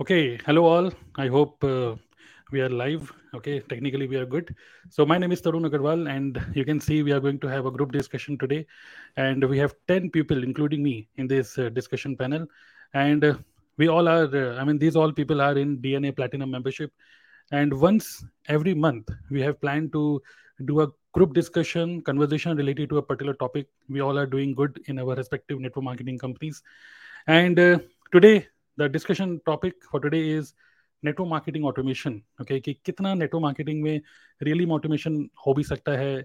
Okay, hello all. I hope uh, we are live. Okay, technically we are good. So my name is Tarun Agarwal, and you can see we are going to have a group discussion today, and we have ten people, including me, in this uh, discussion panel, and uh, we all are. uh, I mean, these all people are in DNA Platinum membership, and once every month we have planned to do a group discussion conversation related to a particular topic. We all are doing good in our respective network marketing companies, and uh, today the discussion topic for today is network marketing automation okay कि कितना network marketing में really automation हो भी सकता है?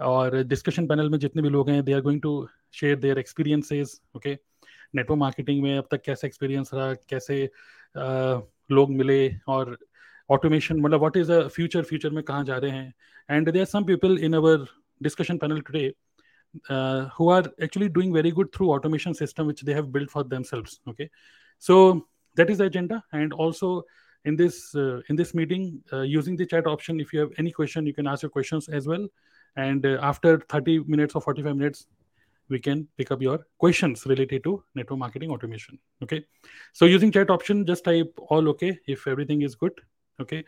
और discussion panel में जितने भी लोग हैं they are going to share their experiences okay network marketing में अब तक कैसा एक्सपीरियंस रहा? कैसे uh, लोग मिले? और ऑटोमेशन मतलब what is the future future में कहाँ जा रहे हैं? And there some people in our discussion panel today uh, who are actually doing very good through automation system which they have built for themselves okay? So that is the agenda. And also in this uh, in this meeting uh, using the chat option if you have any question you can ask your questions as well. And uh, after 30 minutes or 45 minutes we can pick up your questions related to network marketing automation. Okay? So using chat option just type all okay if everything is good. Okay?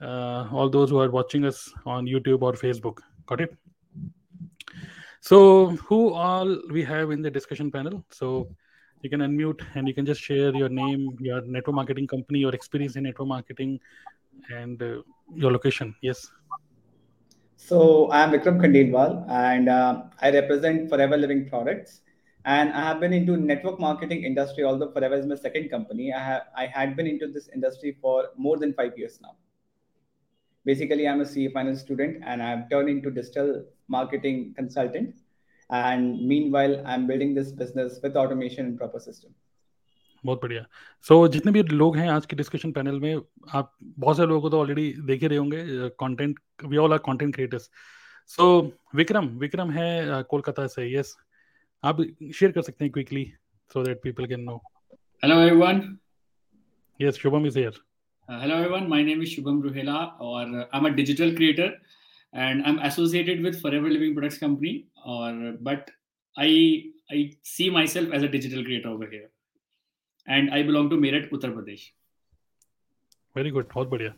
Uh, all those who are watching us on youtube or facebook. Got it? So, who all we have in the discussion panel? So, you can unmute and you can just share your name, your network marketing company, your experience in network marketing, and uh, your location. Yes. So I am Vikram Khandelwal and uh, I represent Forever Living Products. And I have been into network marketing industry, although Forever is my second company. I have I had been into this industry for more than five years now. Basically, I'm a CA finance student and I've turned into digital marketing consultant. And meanwhile, I'm building this business with automation and proper system. बहुत बढ़िया। सो so, जितने भी लोग हैं आज के discussion panel में आप बहुत सारे लोगों को तो ऑलरेडी देखे रहे होंगे content we all are content creators so Vikram Vikram है कोलकाता से यस आप शेयर कर सकते हैं quickly so that people can know hello everyone yes Shubham is here hello everyone my name is Shubham Ruhela और I am a digital creator and I'm associated with Forever Living Products Company. or but i i see myself as a digital creator over here. And i belong to meerut uttar pradesh. Very good. bahut badhiya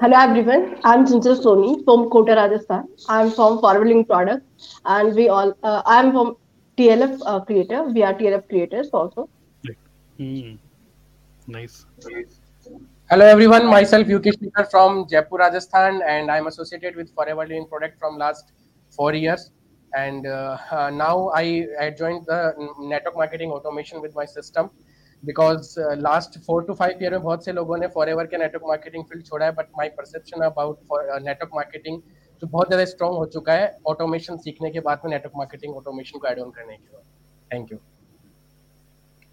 hello everyone. I'm chinchil soni from kota rajasthan. I'm from forwarding product. And we all uh, i'm from tlf uh, creator. We are tlf creators also. Mm. nice. Hello everyone, myself Yukesh from Jaipur, Rajasthan, and I'm associated with Forever Living Product from last four years. And uh, uh, now I, I joined the network marketing automation with my system because uh, last four to five year में बहुत से लोगों ने forever के network marketing field छोड़ा है but my perception about network marketing जो बहुत ज़्यादा स्ट्रॉन्ग हो चुका है ऑटोमेशन सीखने के बाद में नेटवर्क मार्केटिंग ऑटोमेशन को एड ऑन करने के बाद थैंक यू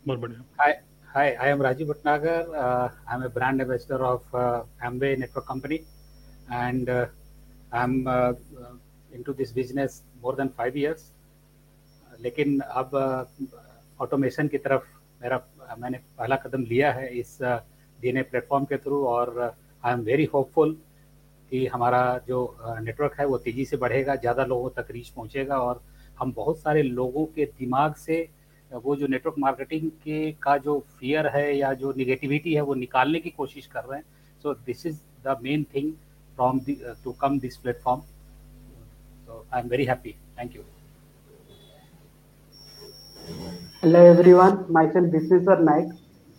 बहुत बढ़िया hi Hi, I am Rajiv Bhatnagar. Uh, I'm a brand ambassador of uh, Amway Network Company, and uh, I'm uh, uh, into this business more than five years. लेकिन अब automation की तरफ़ मेरा मैंने पहला कदम लिया है इस डीएनए प्लेटफॉर्म के थ्रू और आई एम वेरी होपफुल कि हमारा जो नेटवर्क है वो तेज़ी से बढ़ेगा, ज़्यादा लोगों तक रीच पहुँचेगा और हम बहुत सारे लोगों के दिमाग से वो जो नेटवर्क मार्केटिंग के का जो फियर है या जो निगेटिविटी है वो निकालने की कोशिश कर रहे हैं so this is the main thing from to come this platform i'm very happy. Thank you. Hello everyone. Myself Visneswar Naik.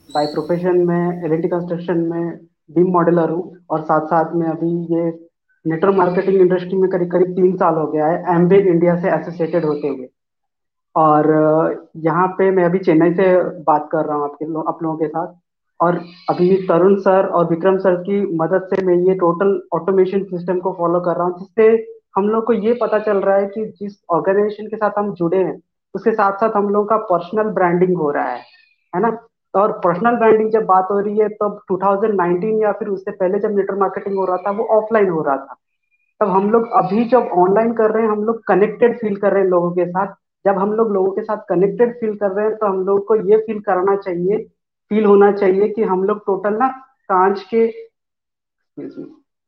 By profession में एल कंस्ट्रक्शन में बीम मॉडलर हूँ और साथ साथ में अभी ये नेटवर्क मार्केटिंग इंडस्ट्री में करीब करीब तीन साल हो गया है। एमबे इंडिया से एसोसिएटेड होते हुए। और यहाँ पे मैं अभी चेन्नई से बात कर रहा हूँ आपके लो, आप लोगों के साथ। और अभी तरुण सर और विक्रम सर की मदद से मैं ये टोटल ऑटोमेशन सिस्टम को फॉलो कर रहा हूँ जिससे हम लोग को ये पता चल रहा है कि जिस ऑर्गेनाइजेशन के साथ हम जुड़े हैं, उसके साथ साथ हम लोग का पर्सनल ब्रांडिंग हो रहा है है ना? और पर्सनल ब्रांडिंग जब बात हो रही है, तब तो 2019 या फिर उससे पहले जब नेटवर्क मार्केटिंग हो रहा था, वो ऑफलाइन हो रहा था। तब हम लोग अभी जब ऑनलाइन कर रहे हैं, हम लोग कनेक्टेड फील कर रहे हैं लोगों के साथ। जब हम लोग लोगों के साथ कनेक्टेड फील कर रहे हैं तो हम लोग को ये फील कराना चाहिए फील होना चाहिए कि हम लोग टोटल ना कांच के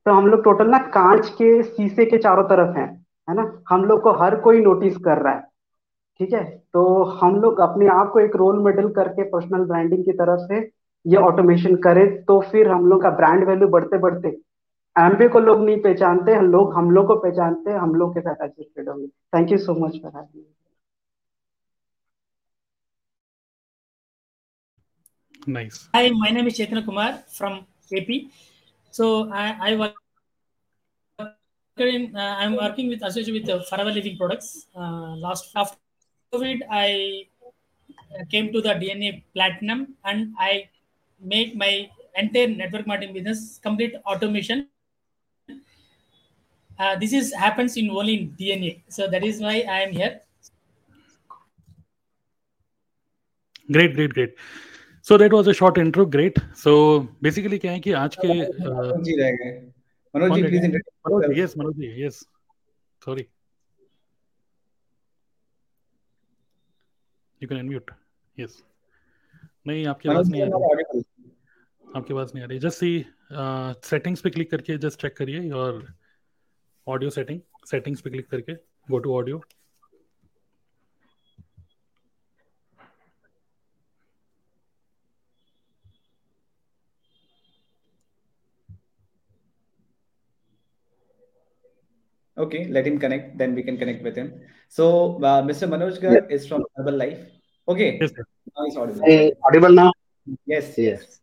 तो हम लोग टोटल ना कांच के शीशे के चारों तरफ़ हैं है ना हम लोग को हर कोई नोटिस कर रहा है ठीक है तो हम लोग अपने आप को एक रोल मॉडल करके पर्सनल ब्रांडिंग की तरफ़ से ये ऑटोमेशन करें तो फिर हम लोग का ब्रांड वैल्यू बढ़ते बढ़ते एमबी को लोग नहीं पहचानते हम लोग हम लोग को पहचानते हम लोग के साथ एसोसिएटेड होंगे thank you so much for having Nice. Hi, my name is Chaitanya Kumar from AP. So I, I work in, uh, I'm working with associated with uh, Forever Living Products. Uh, last after COVID, I came to the DNA Platinum and I make my entire network marketing business complete automation. Uh, this is happens in only in DNA. So that is why I am here. Great, great, great. So that was a short intro. Great. So basically क्या है कि आज के मनोज जी रह गए। Manoj ji please Manoj yes Manoj ji yes sorry you can unmute yes नहीं आपकी आवाज़ नहीं आ रही। आपकी आवाज़ नहीं आ रही। जस्ट सी सेटिंग्स पे क्लिक करके जस्ट चेक करिए और ऑडियो सेटिंग सेटिंग्स पे क्लिक करके go to audio Okay, let him connect. Then we can connect with him. So, uh, Mr. Manoj Garg is from Herbal Life. Okay. Yes, sir. Now he's audible. Hey, audible now? Yes. Yes.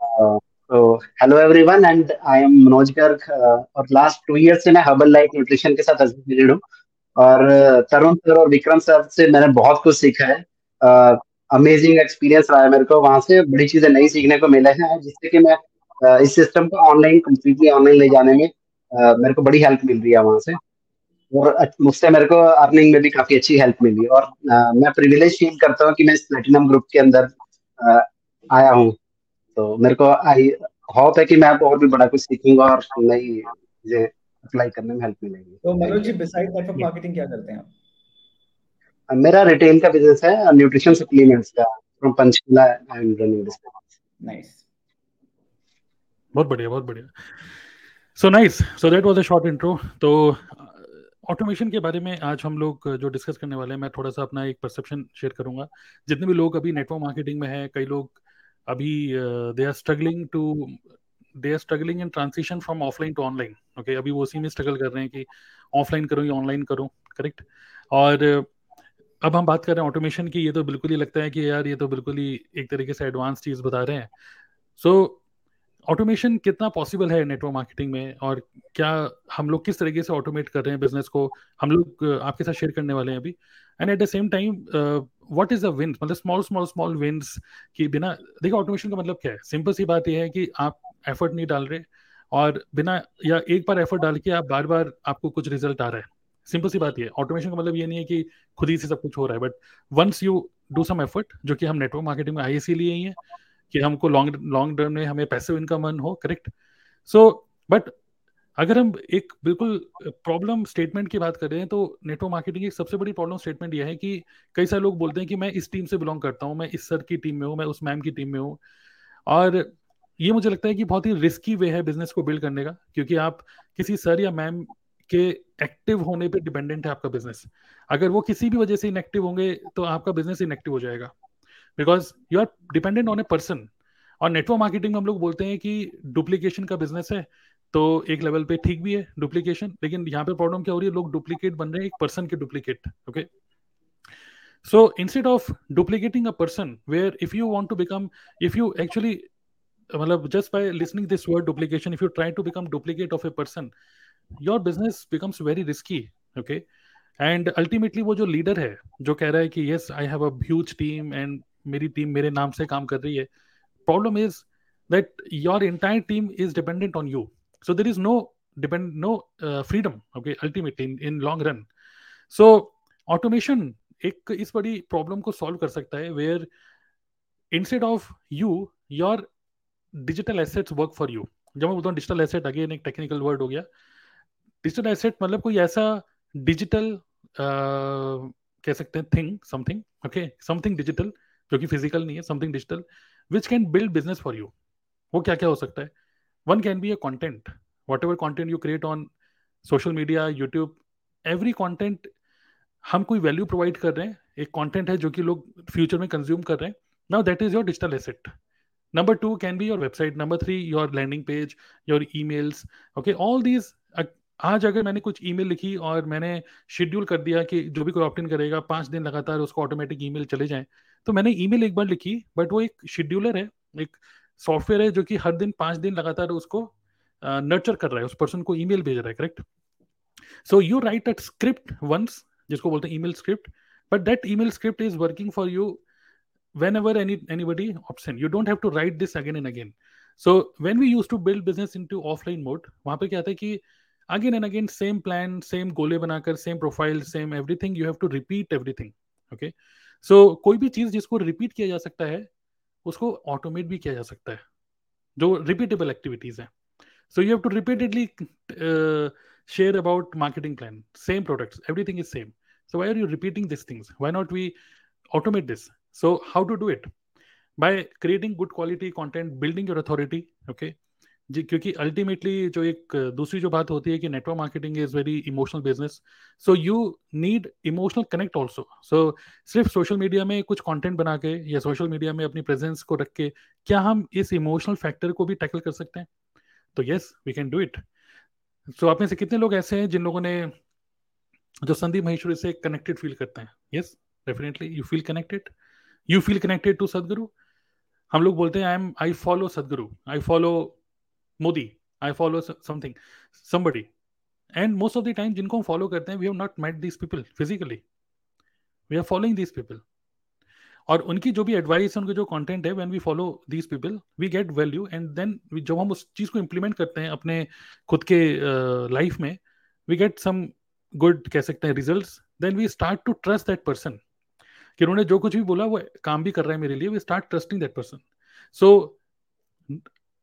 Uh, so, hello everyone, and I am Manoj Garg. Uh, और last two year से मैं herbal life nutrition के साथ associated हूँ और तरुण sir और Vikram sir से मैंने बहुत कुछ सीखा है अमेजिंग एक्सपीरियंस रहा है मेरे को वहाँ से बड़ी चीज़ें नई सीखने को मिले हैं जिससे कि मैं uh, इस सिस्टम को ऑनलाइन कम्प्लीटली ऑनलाइन ले जाने में uh, मेरे को बड़ी हेल्प मिल रही है वहाँ से। और मुझसे मेरे को अर्निंग में भी काफ़ी अच्छी हेल्प मिली। और uh, मैं प्रिविलेज फील करता हूँ कि मैं इस प्लेटिनम ग्रुप के अंदर uh, आया हूँ। तो मेरे को आई होप है कि मैं और भी बड़ा कुछ सीखूँगा और नई चीज़ें अप्लाई करने में हेल्प मिलेगी। तो Manoj ji beside network marketing क्या करते हैं आप? मेरा रिटेल का बिज़नेस है न्यूट्रिशन सप्लीमेंट्स का from Panchkula I am running this nice बहुत बढ़िया बहुत बढ़िया। So nice so that was a short intro तो ऑटोमेशन के बारे में आज हम लोग जो डिस्कस करने वाले हैं मैं थोड़ा सा अपना एक परसेप्शन शेयर करूँगा। जितने भी लोग अभी नेटवर्क मार्केटिंग में हैं कई लोग अभी they are struggling to they are struggling in transition from offline to online okay अभी वो उसी में स्ट्रगल कर रहे हैं कि ऑफलाइन करूँ या ऑनलाइन करूँ करेक्ट और अब हम बात कर रहे हैं ऑटोमेशन की। ये तो बिल्कुल ही लगता है कि यार ये तो बिल्कुल ही एक तरीके से एडवांस चीज़ बता रहे हैं। सो so, ऑटोमेशन कितना पॉसिबल है नेटवर्क मार्केटिंग में? और क्या हम लोग किस तरीके से ऑटोमेट कर रहे हैं बिज़नेस को? हम लोग आपके साथ शेयर करने वाले हैं अभी। And at the same time what is the wins मतलब स्मॉल स्मॉल स्मॉल विंस की बिना, देखिए ऑटोमेशन का मतलब क्या है? सिंपल सी बात यह है कि आप एफर्ट नहीं डाल रहे और बिना या एक बार एफर्ट डाल के आप बार बार आपको कुछ रिज़ल्ट आ रहा है। सिंपल सी बात ये ऑटोमेशन का मतलब ये नहीं है कि खुद ही से सब कुछ हो रहा है but once you do some effort जो कि हम नेटवर्क मार्केटिंग में आई लिए ही है कि हमको लॉन्ग लॉन्ग टर्म में हमें पैसिव इनकम अर्न हो करेक्ट सो बट अगर हम एक बिल्कुल प्रॉब्लम स्टेटमेंट की बात कर तो नेटवर्क मार्केटिंग की सबसे बड़ी प्रॉब्लम स्टेटमेंट यह है कि कई सारे लोग बोलते हैं कि मैं इस टीम से बिलोंग करता हूँ, मैं इस सर की टीम में हूँ, मैं उस मैम की टीम में हूँ। और ये मुझे लगता है कि बहुत ही रिस्की वे है बिज़नेस को बिल्ड करने का, क्योंकि आप किसी सर या मैम के एक्टिव होने पे डिपेंडेंट है आपका बिज़नेस अगर वो किसी भी वजह से इनएक्टिव होंगे तो आपका बिज़नेस इनएक्टिव हो जाएगा। Because you are dependent on a person और नेटवर्क मार्केटिंग में हम लोग बोलते हैं कि डुप्लीकेशन का बिज़नेस है तो एक लेवल पे ठीक भी है डुप्लीकेशन लेकिन यहाँ पे प्रॉब्लम क्या हो रही है? लोग डुप्लीकेट बन रहे हैं, एक पर्सन के duplicate okay so instead of duplicating a person where if you want to become if you actually मतलब just by listening this word duplication if you try to become duplicate of a person your business becomes very risky okay and ultimately वो जो leader है, जो कह रहा है कि yes I have a huge team and मेरी team मेरे नाम से काम कर रही है। Problem is that your entire team is dependent on you there is no depend no uh, freedom okay ultimately in, in long run. So एक इस बड़ी प्रॉब्लम को सॉल्व कर सकता है where instead of you your digital assets work for you जब मैं बोलता हूँ डिजिटल एसेट अगेन एक टेक्निकल वर्ड हो गया। डिजिटल एसेट मतलब कोई ऐसा डिजिटल कह सकते हैं thing something okay something digital जो कि फ़िज़िकल नहीं है something digital which can build business for you वो क्या क्या हो सकता है? One can be be content whatever content you create on social media YouTube every content हम कोई वैल्यू प्रोवाइड कर रहे हैं, एक कॉन्टेंट है जो कि लोग फ्यूचर में कंज्यूम कर रहे हैं now that is your digital asset number two can be your website. Number three, your landing page, your emails. Okay, all these, आज अगर मैंने कुछ ईमेल लिखी और मैंने शेड्यूल कर दिया कि जो भी कोई ऑप्ट इन करेगा, पाँच दिन लगातार उसको ऑटोमेटिक ईमेल चले जाए तो मैंने ईमेल एक बार लिखी बट वो एक शेड्यूलर है, एक सॉफ्टवेयर है जो कि हर दिन, पाँच दिन लगातार उसको नर्चर कर रहा है, उस पर्सन को ईमेल भेज रहा है correct so you write at script once जिसको बोलते हैं email script but that email script is working for you whenever any anybody option you don't have to write this again and again so when we use to build business into offline mode वहाँ पर क्या था कि again and again same plan same गोले बनाकर same profile same everything you have to repeat everything okay? So कोई भी चीज़ जिसको रिपीट किया जा सकता है, उसको ऑटोमेट भी किया जा सकता है, जो रिपीटेबल एक्टिविटीज़ हैं। So you have to repeatedly share about marketing plan same product everything is same so why are you repeating this things why not we automate this so how to do it by creating good quality content building your authority okay जी, क्योंकि ultimately जो एक, दूसरी जो बात होती है कि network marketing is very emotional business so you need emotional connect also so सिर्फ़ सोशल मीडिया में कुछ कंटेंट बना के या सोशल मीडिया में अपनी प्रेजेंस को रख के, क्या हम इस इमोशनल फैक्टर को भी टैकल कर सकते हैं? तो yes we can do it so आप में से कितने लोग ऐसे हैं जिन लोगों ने जो संदीप महेश्वरी से कनेक्टेड फील करते हैं? Yes definitely you feel connected you feel connected to Sadhguru हम लोग बोलते हैं आई am I follow Sadhguru I follow Modi I follow something somebody and most of the time जिनको हम फॉलो करते हैं we have not met these people physically we are following these people और उनकी जो भी एडवाइस उनके जो कंटेंट है when we follow these people we get value and then जब हम उस चीज़ को इम्प्लीमेंट करते हैं अपने खुद के लाइफ uh, में वी गेट सम गुड कह सकते हैं result then we start to trust that person कि उन्होंने जो कुछ भी बोला वो काम भी कर रहा है मेरे लिए we start trusting that person so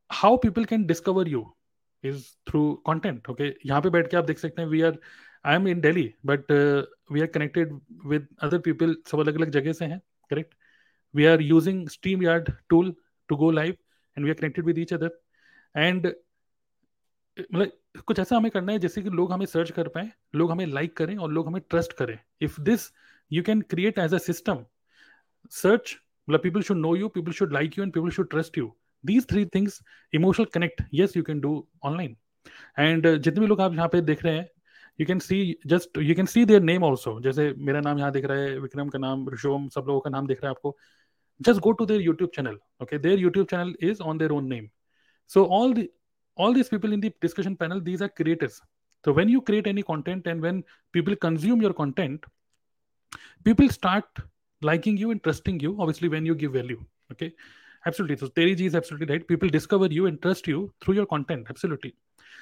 how people can discover you is through content okay यहाँ पे बैठ के आप देख सकते हैं we are I am in daily but we are connected with other people सब अलग अलग जगह से हैं correct we are using StreamYard tool to go live and we are connected with each other and मतलब कुछ ऐसा हमें करना है जैसे कि लोग हमें सर्च कर पाए, लोग हमें लाइक like करें और लोग हमें ट्रस्ट करें। If this you can create as a system search मतलब people should know you people should like you and people should trust you these three things emotional connect yes you can do online and जितने भी लोग आप यहाँ पे देख रहे हैं you can see just you can see their name also जैसे मेरा नाम यहाँ दिख रहा है विक्रम का नाम ऋषोम सब लोगों का नाम दिख रहा है आपको just go to their youtube channel okay their youtube channel is on their own name so all the all these people in the discussion panel these are creators so when you create any content and when people consume your content people start liking you and trusting you obviously when you give value okay absolutely so terry ji is absolutely right people discover you and trust you through your content absolutely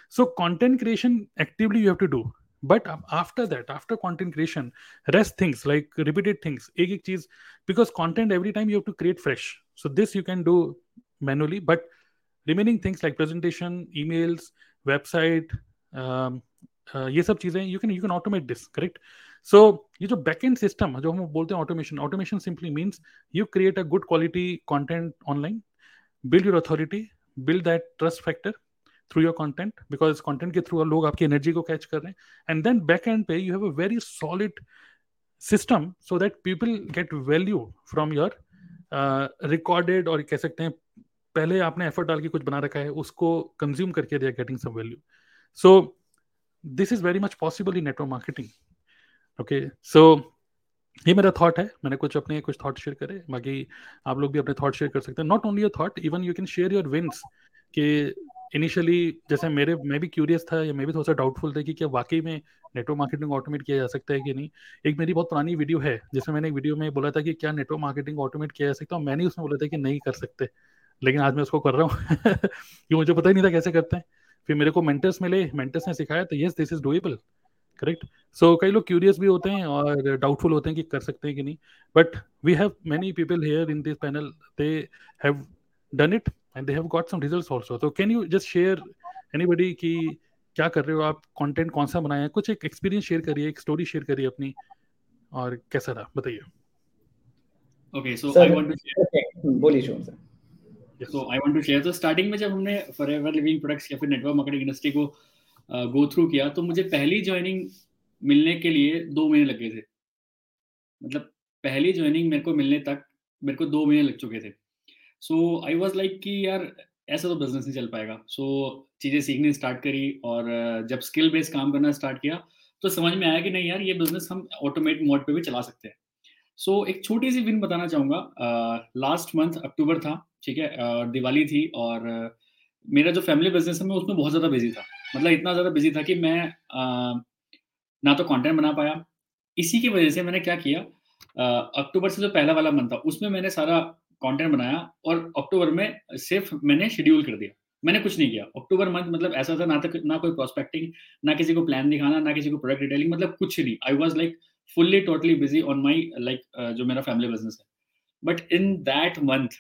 so content creation actively you have to do but after that after content creation rest things like repeated things ek ek cheez, because content every time you have to create fresh so this you can do manually but remaining things like presentation emails website um, uh, ये सब चीजें you can you can automate this correct so ये जो back end system जो हम बोलते हैं automation automation simply means you create a good quality content online build your authority build that trust factor through your content because content के through लोग आपकी energy को कैच कर रहे हैं। एंड देन बैक एंड पे you have a very solid system so that people get value from your recorded और कह सकते हैं पहले आपने एफर्ट डाल के कुछ बना रखा है, उसको कंज्यूम करके they are getting some value so this is very much possible in network marketing okay so ये मेरा थॉट है। मैंने कुछ अपने कुछ थॉट शेयर करे, बाकी आप लोग भी अपने थॉट शेयर कर सकते हैं। Not only your thought even you can share your wins कि इनिशियली जैसे मेरे, मैं भी क्यूरियस था, या मैं भी थोड़ा सा डाउटफुल था कि क्या वाकई में नेटवर्क मार्केटिंग ऑटोमेट किया जा सकता है कि नहीं। एक मेरी बहुत पुरानी वीडियो है, जिसमें मैंने एक वीडियो में बोला था कि क्या नेटवर्क मार्केटिंग ऑटोमेट किया जा सकता है मैंने उसमें बोला था कि नहीं कर सकते। लेकिन आज मैं उसको कर रहा हूँ। कि मुझे पता ही नहीं था कैसे करते हैं। फिर मेरे को मेंटर्स मिले मेंटर्स ने सिखाया तो yes this is doable correct so कई लोग क्यूरियस भी होते हैं और डाउटफुल होते हैं कि कर सकते हैं कि नहीं. But we have many people here in this panel they have done it and they have got some results also तो can you just share anybody कि क्या कर रहे हो? आप कंटेंट कौन सा बनाया कुछ एक एक्सपीरियंस शेयर करिए एक स्टोरी शेयर करिए अपनी और कैसा रहा? बताइए। Okay so I want to बोलिए shown sir so I want to share तो स्टार्टिंग में जब हमने फॉरएवर लिविंग प्रोडक्ट्स या फिर नेटवर्क मार्केटिंग इंडस्ट्री को गो थ्रू किया तो मुझे पहली ज्वाइनिंग मिलने के लिए दो महीने लगे थे। मतलब पहली ज्वाइनिंग मेरे को मिलने तक मेरे को दो महीने लग चुके थे। सो आई वॉज़ लाइक कि यार ऐसा तो बिज़नेस नहीं चल पाएगा। सो so, चीज़ें सीखनी स्टार्ट करी और जब स्किल बेस्ड काम करना स्टार्ट किया तो समझ में आया कि नहीं यार ये बिज़नेस हम ऑटोमेट मोड पे भी चला सकते हैं। सो so, एक छोटी सी विन बताना चाहूँगा। लास्ट मंथ अक्टूबर था ठीक है uh, दिवाली थी और uh, मेरा जो फैमिली बिज़नेस है मैं उसमें बहुत ज़्यादा बिज़ी था। मतलब इतना ज़्यादा बिज़ी था कि मैं uh, ना तो कंटेंट बना पाया। इसी की वजह से मैंने क्या किया अक्टूबर से जो पहला वाला मंथ था उसमें मैंने सारा कंटेंट बनाया और अक्टूबर में सिर्फ़ मैंने शेड्यूल कर दिया। मैंने कुछ नहीं किया। अक्टूबर मंथ मतलब ऐसा था ना तक ना कोई प्रोस्पेक्टिंग ना किसी को प्लान दिखाना ना किसी को प्रोडक्ट डिटेलिंग मतलब कुछ नहीं। I was like fully totally busy on my like जो मेरा फैमिली बिज़नेस है। But in that month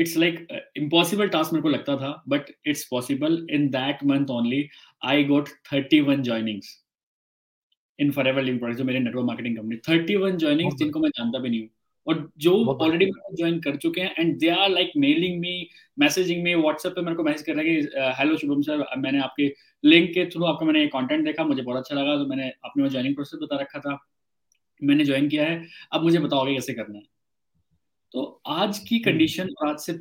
it's like impossible task मेरे को लगता था but it's possible in that month only I got thirty one joinings in for ever link जो मेरे network marketing company thirty one joinings जिनको मैं जानता भी नहीं हूँ। और जो ऑलरेडी ज्वाइन कर चुके हैं and they are like mailing me messaging में व्हाट्सएप पे मेरे को मैसेज कर रहा है कि हेलो शुभम सर मैंने आपके लिंक के थ्रू आपका मैंने कंटेंट देखा मुझे बहुत अच्छा लगा तो मैंने अपने ज्वाइनिंग प्रोसेस बता रखा था। मैंने ज्वाइन किया है अब मुझे बताओगे कैसे करना है? तो आज की कंडीशन और आज से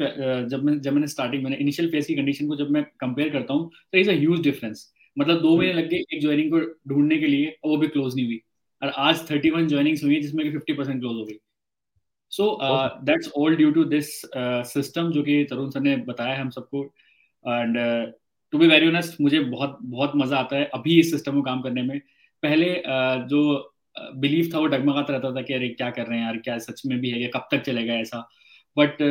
जब मैं जब मैंने स्टार्टिंग मैंने इनिशियल फ़ेज़ की कंडीशन को जब मैं कंपेयर करता हूँ तो इज़ अ ह्यूज डिफरेंस मतलब दो महीने लग गए एक ज्वाइनिंग को ढूँढने के लिए और वो भी क्लोज नहीं हुई। और आज थर्टी वन ज्वाइनिंग हुई है जिसमें कि फिफ्टी परसेंट क्लोज हो गई। So that's all due to this system जो कि तरुण सर ने बताया है हम सबको। And to be very honest मुझे बहुत बहुत मज़ा आता है अभी इस सिस्टम में काम करने में। पहले uh, जो बिलीव uh, था वो डगमगाता रहता था कि अरे क्या कर रहे हैं यार क्या सच में भी है या कब तक चलेगा ऐसा। But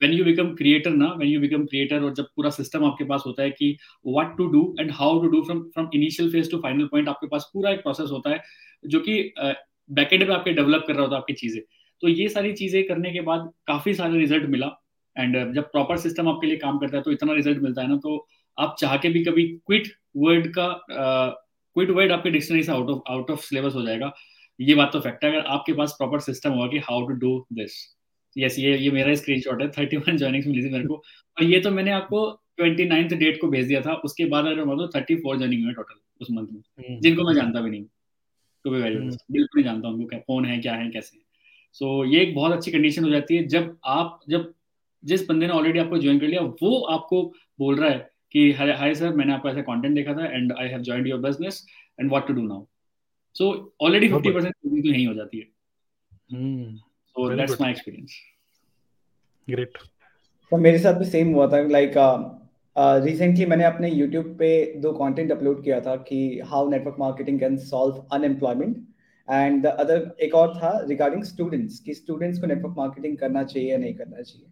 when you become creator ना वेन यू बिकम क्रिएटर और जब पूरा सिस्टम आपके पास होता है कि what to do and how to do from from initial phase to final point आपके पास पूरा एक प्रोसेस होता है जो कि बैकेंड में आपके डेवलप कर रहा होता है आपकी चीज़ें। तो ये सारी चीज़ें करने के बाद काफ़ी सारे रिज़ल्ट मिला एंड जब प्रॉपर सिस्टम आपके लिए काम करता है तो इतना रिज़ल्ट मिलता है ना तो आप चाह के भी कभी क्विट वर्ड का क्विट वर्ड आपके डिक्शनरी से out of out of syllabus हो जाएगा। ये बात तो फैक्ट है। अगर आपके पास प्रॉपर सिस्टम होगा कि how to do this yes ये ये मेरा स्क्रीनशॉट है। थर्टी वन ज्वाइनिंग मिली थी मेरे को। और ये तो मैंने आपको ट्वेंटी नाइन्थ डेट को भेज दिया था। उसके बाद अगर मतलब थर्टी फोर ज्वाइनिंग हुए टोटल उस मंथ में। हम्म। जिनको मैं जानता भी नहीं। टू बी वेरी बिल्कुल नहीं जानता उनको क्या कौन है क्या है कैसे है। सो so, ये एक बहुत अच्छी कंडीशन हो जाती है। जब आप जब जिस बंदे ने ऑलरेडी आपको ज्वाइन कर लिया वो आपको बोल रहा है कि हाय सर मैंने आपको ऐसा कंटेंट देखा था and I have joined your business and what to do now so already fifty percent तो यही हो जाती है। So that's my experience great तो मेरे साथ भी सेम हुआ था लाइक रिसेंटली uh, uh, मैंने अपने यूट्यूब पे दो कंटेंट अपलोड किया था कि how network marketing can solve unemployment and the other एक और था रिगार्डिंग स्टूडेंट्स कि स्टूडेंट्स को नेटवर्क मार्केटिंग करना चाहिए या नहीं करना चाहिए।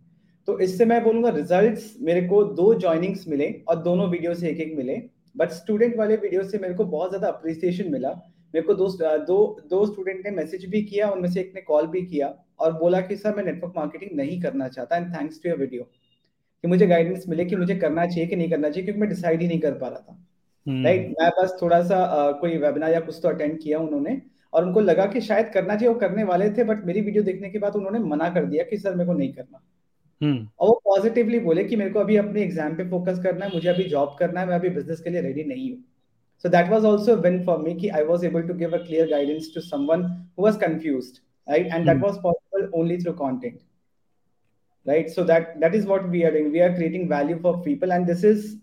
तो इससे मैं बोलूँगा रिजल्ट्स मेरे को दो ज्वाइनिंग्स मिले और दोनों वीडियो से एक एक मिले बट स्टूडेंट वाले वीडियो से मेरे को बहुत ज़्यादा अप्रिसिएशन मिला मेरे को दो दो दो स्टूडेंट ने मैसेज भी किया उनमें से एक ने कॉल भी किया और बोला कि सर मैं नेटवर्क मार्केटिंग नहीं करना चाहता and thanks to your video कि मुझे गाइडेंस मिले कि मुझे करना चाहिए कि नहीं करना चाहिए क्योंकि मैं डिसाइड ही नहीं कर पा रहा था राइट hmm. right? मैं बस थोड़ा सा uh, कोई वेबिनार या कुछ तो अटेंड किया उन्होंने और उनको लगा कि शायद करना चाहिए वो करने वाले थे बट मेरी वीडियो देखने के बाद उन्होंने मना कर दिया कि सर मेरे को नहीं करना. और वो पॉजिटिवली बोले कि मेरे को अभी अपने एग्जाम पे फोकस करना है मुझे अभी जॉब करना है मैं अभी बिजनेस के लिए रेडी नहीं हूँ so that was also a win for me ki i was able to give a clear guidance to someone who was confused right and mm. that was possible only through content right so that that is what we are doing we are creating value for people and this is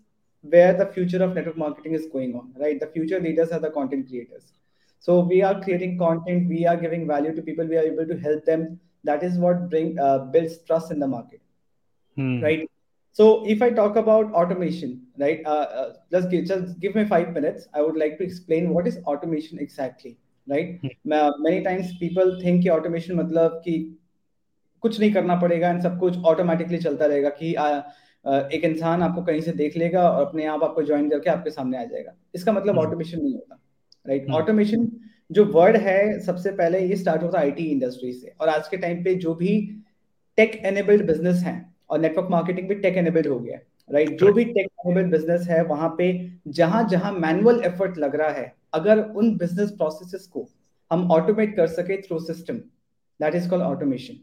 where the future of network marketing is going on right the future leaders are the content creators so we are creating content we are giving value to people we are able to help them that is what bring uh, builds trust in the market Hmm. right? So if i talk about automation right uh, uh, just give just give me 5 minutes. I would like to explain what is automation exactly right? Hmm. Uh, many times people think कि automation मतलब कि कुछ नहीं करना पड़ेगा and सब कुछ automatically चलता रहेगा कि आ, आ, एक इंसान आपको कहीं से देख लेगा और अपने आप आपको ज्वाइन करके आपके सामने आ जाएगा। इसका मतलब ऑटोमेशन नहीं होता राइट ऑटोमेशन जो वर्ड है सबसे पहले ये स्टार्ट होता है आईटी इंडस्ट्री से। और आज के टाइम पे जो भी टेक एनेबल्ड बिज़नेस है और नेटवर्क मार्केटिंग भी टेक एनेबल्ड हो गया राइट जो भी टेक एनेबल्ड बिज़नेस है, वहाँ पे जहाँ जहाँ मैनुअल एफर्ट लग रहा है, अगर उन बिज़नेस प्रोसेसेस को हम ऑटोमेट कर सके through system that is called automation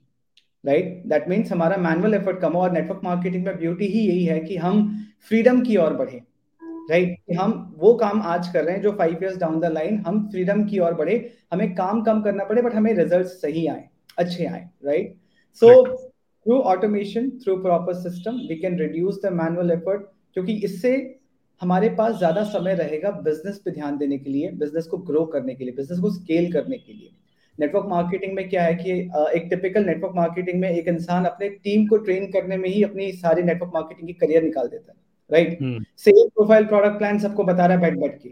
right that means हमारा मैनुअल एफर्ट कम हो और नेटवर्क मार्केटिंग में ब्यूटी ही यही है कि हम फ्रीडम की ओर बढ़े राइट right? हम वो काम आज कर रहे हैं जो five years down the line हम फ्रीडम की ओर बढ़े, हमें काम कम करना पड़े बट हमें रिज़ल्ट सही आए, अच्छे आए right so through automation through proper system we can reduce the manual effort क्योंकि इससे हमारे पास ज़्यादा समय रहेगा बिज़नेस पे ध्यान देने के लिए बिज़नेस को ग्रो करने के लिए बिज़नेस को स्केल करने के लिए नेटवर्क मार्केटिंग में क्या है कि एक टिपिकल नेटवर्क मार्केटिंग में एक इंसान अपने टीम को ट्रेन करने में ही अपनी सारी नेटवर्क मार्केटिंग की करियर निकाल देता है right same profile product plan सबको बता रहा है बैठ बैठ के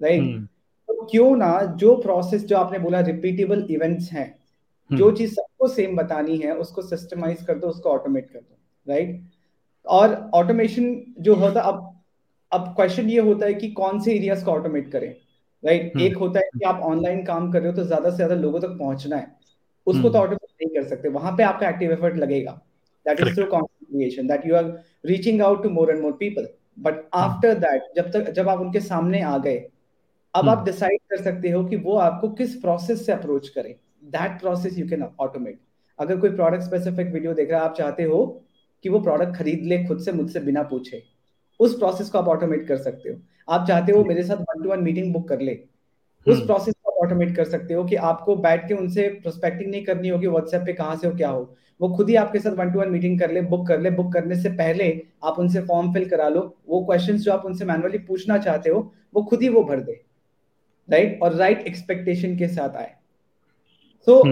राइट हम्म। तो क्यों ना जो प्रोसेस जो आपने बोला रिपीटेबल इवेंट्स हैं। जो चीज़ सबको सेम बतानी है उसको सिस्टमाइज कर दो उसको ऑटोमेट कर दो राइट और ऑटोमेशन जो होता अब अब क्वेश्चन ये होता है कि कौन से एरियाज़ को ऑटोमेट करें राइट right? हम्म। एक होता है कि आप ऑनलाइन काम कर रहे हो तो ज़्यादा से ज़्यादा लोगों तक पहुँचना है उसको तो ऑटोमेट नहीं कर सकते वहाँ पे आपका एक्टिव एफर्ट लगेगा। That is through creation that you are reaching out to more and more people but after that जब तक जब आप उनके सामने आ गए अब आप डिसाइड हम्म। कर सकते हो कि वो आपको किस प्रोसेस से अप्रोच करें। That process you can automate अगर कोई प्रोडक्ट स्पेसिफिक वीडियो देख रहा है आप चाहते हो कि वो प्रोडक्ट खरीद ले खुद से मुझसे बिना पूछे उस प्रोसेस को आप ऑटोमेट कर सकते हो। आप चाहते हो मेरे साथ one to one meeting book कर ले उस प्रोसेस को आप ऑटोमेट कर सकते हो कि आपको बैठ के उनसे प्रोस्पेक्टिंग नहीं करनी होगी व्हाट्सएप पे कहाँ से हो क्या हो। वो खुद ही आपके साथ वन टू वन मीटिंग कर ले बुक कर ले। बुक करने से पहले आप उनसे फॉर्म फिल करा लो। वो क्वेश्चन जो आप उनसे मैनुअली पूछना चाहते हो वो खुद ही वो भर दे। राइट और राइट एक्सपेक्टेशन के साथ आए। सो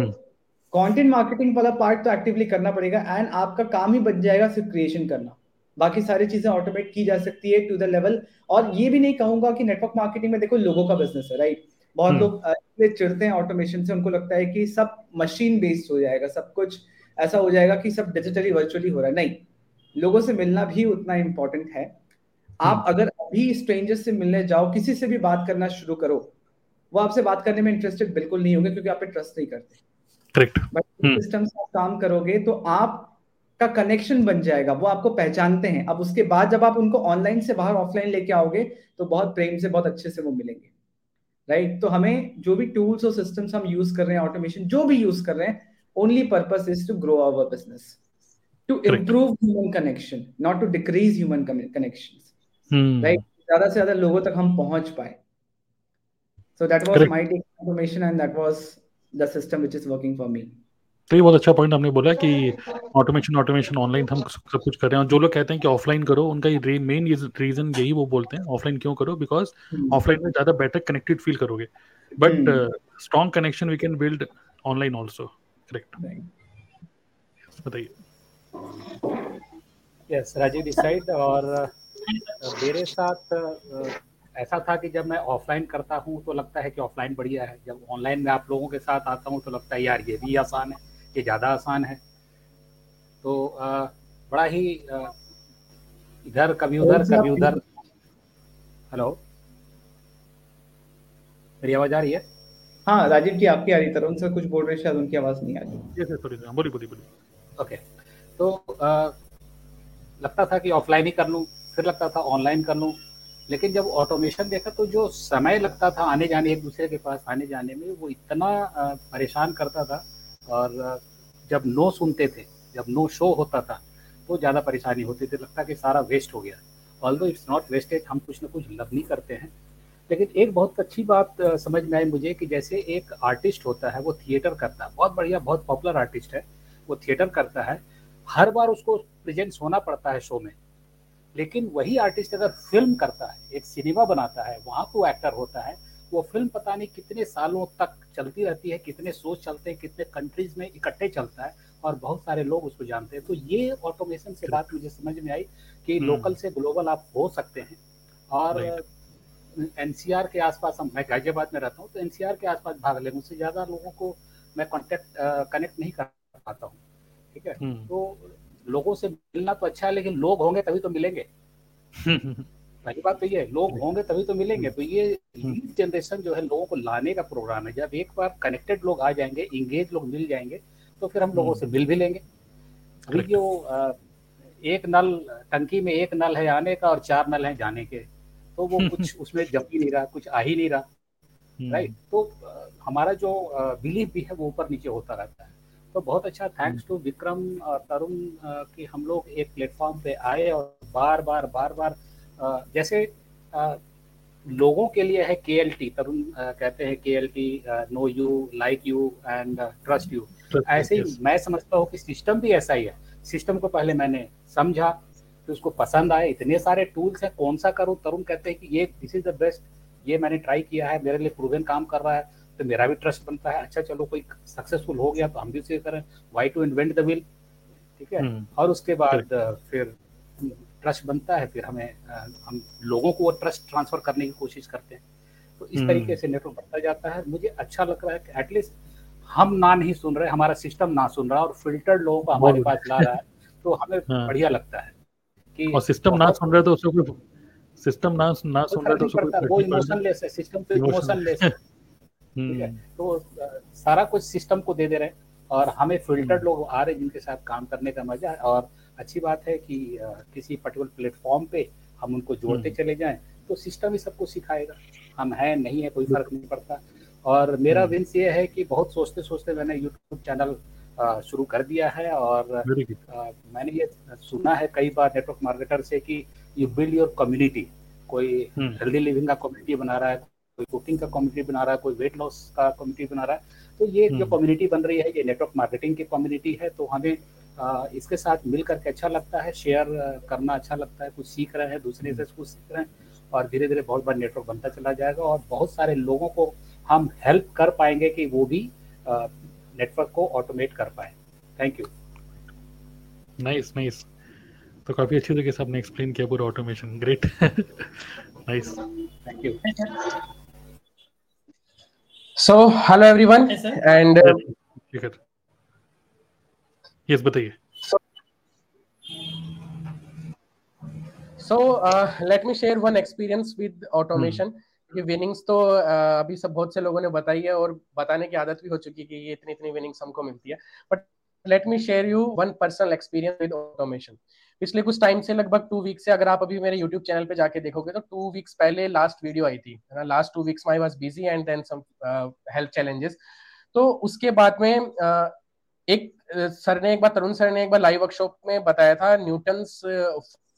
कंटेंट मार्केटिंग वाला पार्ट तो एक्टिवली करना पड़ेगा एंड आपका काम ही बच जाएगा सिर्फ़ क्रिएशन करना। बाकी सारी चीज़ें ऑटोमेट की जा सकती है टू द लेवल और ये भी नहीं कहूँगा कि नेटवर्क मार्केटिंग में देखो लोगों का बिज़नेस है राइट बहुत हम्म। लोग चिड़ते हैं ऑटोमेशन से उनको लगता है कि सब मशीन बेस्ड हो जाएगा सब कुछ ऐसा हो जाएगा कि सब डिजिटली वर्चुअली हो रहा है। नहीं लोगों से मिलना भी उतना इंपॉर्टेंट है। आप हम्म। अगर अभी स्ट्रेंजर्स से मिलने जाओ किसी से भी बात करना शुरू करो वो आपसे बात करने में इंटरेस्टेड बिल्कुल नहीं होंगे क्योंकि आप पे ट्रस्ट नहीं करते। करेक्ट बट सिस्टम से काम करोगे तो आप का कनेक्शन बन जाएगा वो आपको पहचानते हैं। अब उसके बाद जब आप उनको ऑनलाइन से बाहर ऑफलाइन लेके आओगे तो बहुत प्रेम से बहुत अच्छे से वो मिलेंगे। राइट तो हमें जो भी टूल्स और सिस्टम्स हम यूज़ कर रहे हैं ऑटोमेशन जो भी यूज़ कर रहे हैं only purpose is to grow our business to improve human connection not to decrease human connection right ज़्यादा से ज़्यादा लोगों तक हम पहुँच पाए। So that was my tech automation and that was the system which is working for me तो ये बहुत अच्छा पॉइंट हमने बोला कि ऑटोमेशन ऑटोमेशन ऑनलाइन हम सब कुछ कर रहे हैं। और जो लोग कहते हैं कि ऑफलाइन करो उनका ये मेन रीजन यही वो बोलते हैं ऑफलाइन क्यों करो? Because offline hmm. में ज़्यादा बेटर कनेक्टेड फील करोगे। But strong connection we can build online also correct बताइए। यस राजीव डिसाइड और uh, मेरे साथ uh, ऐसा था कि जब मैं ऑफलाइन करता हूँ तो लगता है कि ऑफलाइन बढ़िया है। जब ऑनलाइन में आप लोगों के साथ आता हूँ तो लगता है यार ये भी आसान है ये ज़्यादा आसान है। तो आ, बड़ा ही इधर कभी उधर कभी उधर। हेलो? मेरी आवाज़ आ रही है? हाँ राजीव जी आपकी आ रही तरुण से कुछ बोल रहे शायद उनकी आवाज़ नहीं आ रही। बोली बोली बोली ओके। तो आ, लगता था कि ऑफलाइन ही कर लूँ फिर लगता था ऑनलाइन कर लूँ। लेकिन जब ऑटोमेशन देखा तो जो समय लगता था आने जाने एक दूसरे के पास, आने जाने में, वो इतना परेशान करता था और जब नो सुनते थे, जब नो शो होता था तो ज़्यादा परेशानी होती थी, लगता कि सारा वेस्ट हो गया। ऑल दो इट्स नॉट वेस्टेड हम कुछ ना कुछ लर्निंग करते हैं। लेकिन एक बहुत अच्छी बात समझ में आई मुझे कि जैसे एक आर्टिस्ट होता है, वो थिएटर करता है। बहुत बढ़िया, बहुत पॉपुलर आर्टिस्ट है, वो थिएटर करता है। हर बार उसको प्रेजेंस होना पड़ता है शो में। लेकिन वही आर्टिस्ट अगर फ़िल्म करता है एक सिनेमा बनाता है वहाँ को एक्टर होता है वो फ़िल्म पता नहीं कितने सालों तक चलती रहती है कितने शोज़ चलते हैं कितने कंट्रीज़ में इकट्ठे चलता है और बहुत सारे लोग उसको जानते हैं। तो ये ऑटोमेशन से बात मुझे समझ में आई कि लोकल हम्म। से ग्लोबल आप हो सकते हैं। और एनसीआर के आसपास हम मैं गाजियाबाद में रहता हूँ तो एनसीआर के आसपास भाग ले मुझसे ज़्यादा लोगों को मैं कॉन्टेक्ट कनेक्ट नहीं कर पाता हूँ। ठीक है? हम्म। तो लोगों से मिलना तो अच्छा है लेकिन लोग होंगे तभी तो मिलेंगे। पहली बात तो ये लोग होंगे तभी तो मिलेंगे। तो ये लीड जनरेशन जो है लोगों को लाने का प्रोग्राम है। जब एक बार कनेक्टेड लोग आ जाएँगे इंगेज लोग मिल जाएँगे तो फिर हम लोगों से मिल भी लेंगे। अभी जो एक नल टंकी में एक नल है आने का और चार नल है जाने के तो वो कुछ उसमें जम ही नहीं रहा कुछ आ ही नहीं रहा। Right hmm. तो हमारा जो बिलीफ भी है वो ऊपर नीचे होता रहता है। तो बहुत अच्छा थैंक्स टू विक्रम और तरुण कि हम लोग एक प्लेटफॉर्म पे आए और बार बार बार बार जैसे लोगों के लिए है के एल टी तरुण कहते हैं K L T know you like you and trust you ऐसे ही मैं समझता हूँ कि सिस्टम भी ऐसा ही है। सिस्टम को पहले मैंने समझा फिर उसको पसंद आए। इतने सारे टूल्स हैं कौन सा करूँ? तरुण कहते हैं कि ये दिस इज़ द बेस्ट ये मैंने ट्राई किया है मेरे लिए प्रूवन काम कर रहा है। तो मेरा भी ट्रस्ट बनता है। अच्छा चलो कोई सक्सेसफुल हो गया तो हम भी उसे करें। Why to invent the wheel ठीक है? हम्म। और उसके बाद फिर ट्रस्ट बनता है फिर हमें हम लोगों को वो ट्रस्ट ट्रांसफ़र करने की कोशिश करते हैं। तो इस तरीके से नेटवर्क बढ़ता जाता है। मुझे अच्छा लग रहा है कि एटलीस्ट हम ना नहीं सुन रहे हमारा सिस्टम ना सुन रहा और फिल्टर्ड लोगों को हमारे पास ला रहा है। तो हमें हाँ। बढ़िया लगता है कि और सिस्टम ना सुन रहे तो उसको सिस्टम ना ना सुन रहे तो उसको कोई वो इमोशनलेस है सिस्टम तो इमोशनलेस है। ठीक है? तो सारा कुछ सिस्टम को दे दे रहे हैं और हमें फिल्टर्ड हम्म। लोग आ रहे हैं जिनके साथ काम करने का मज़ा है और अच्छी बात है कि किसी पर्टिकुलर प्लेटफॉर्म पे हम उनको जोड़ते हम्म। चले जाएँ तो सिस्टम ही सबको सिखाएगा। हम हैं नहीं है कोई फ़र्क नहीं पड़ता। और मेरा विंस हम्म। ये है कि बहुत सोचते सोचते मैंने यूट्यूब चैनल शुरू कर दिया है और आ, मैंने ये सुना है कई बार नेटवर्क मार्केटर से कि यू बिल्ड योर कम्युनिटी कोई हेल्दी लिविंग का कम्युनिटी बना रहा है कोई कुकिंग का कम्युनिटी बना रहा है कोई वेट लॉस का कम्युनिटी बना रहा है। तो ये जो कम्युनिटी बन रही है ये नेटवर्क मार्केटिंग की कम्युनिटी है तो हमें इसके साथ मिल करके अच्छा लगता है शेयर करना अच्छा लगता है कुछ सीख रहे हैं दूसरे से कुछ सीख रहे हैं और धीरे धीरे बहुत बड़ा नेटवर्क बनता चला जाएगा और बहुत सारे लोगों को हम हेल्प कर पाएँगे कि वो भी नेटवर्क को ऑटोमेट कर पाए। थैंक यू नाइस नाइस तो काफ़ी अच्छी तरीके से आपने एक्सप्लेन किया पूरा automation great nice thank you so hello everyone and yes बताइए। So uh, let me share one experience with automation. Hmm. कि विनिंग्स तो uh, अभी सब बहुत से लोगों ने बताई है और बताने की आदत भी हो चुकी है कि ये इतनी इतनी विनिंग्स हमको मिलती है। But let me share you one personal experience with automation पिछले कुछ टाइम से लगभग टू वीक से अगर आप अभी मेरे यूट्यूब चैनल पे जाके देखोगे तो टू वीक्स पहले लास्ट वीडियो आई थी है ना? Last two weeks my was busy and then some health challenges तो उसके बाद में uh, एक सर ने एक बार तरुण सर ने एक बार लाइव वर्कशॉप में बताया था न्यूटन्स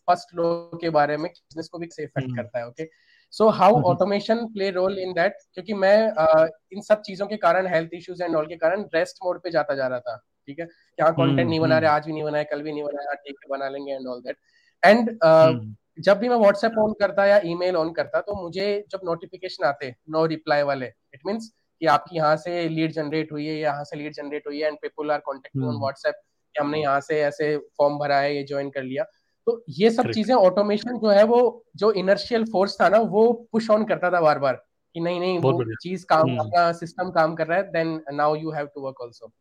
फ़र्स्ट लॉ के बारे में बिज़नेस को भी इफ़ेक्ट हम्म। करता है okay okay? So how automation play role in that क्योंकि मैं uh, इन सब चीज़ों के कारण हेल्थ इश्यूज़ एंड ऑल के कारण रेस्ट मोड पे जाता जा रहा था। ठीक है? कंटेंट हम्म, नहीं बना रहे हम्म। आज भी नहीं बनाया कल भी नहीं बनाया ठीक है बना लेंगे एंड ऑल दैट एंड जब भी मैं व्हाट्सएप ऑन करता या ईमेल ऑन करता तो मुझे जब नोटिफिकेशन आते नो रिप्लाई वाले इट मीन्स कि आपकी यहाँ से लीड जनरेट हुई है यहाँ से लीड जनरेट हुई है and people are contacting on WhatsApp कि हमने यहाँ से ऐसे फॉर्म भरा है ये ज्वाइन कर लिया। तो ये सब चीज़ें ऑटोमेशन जो है वो जो इनर्शियल फोर्स था ना वो पुश ऑन करता था बार बार कि नहीं नहीं वो चीज़ काम हम्म। अपना सिस्टम काम कर रहा है then now you have to work also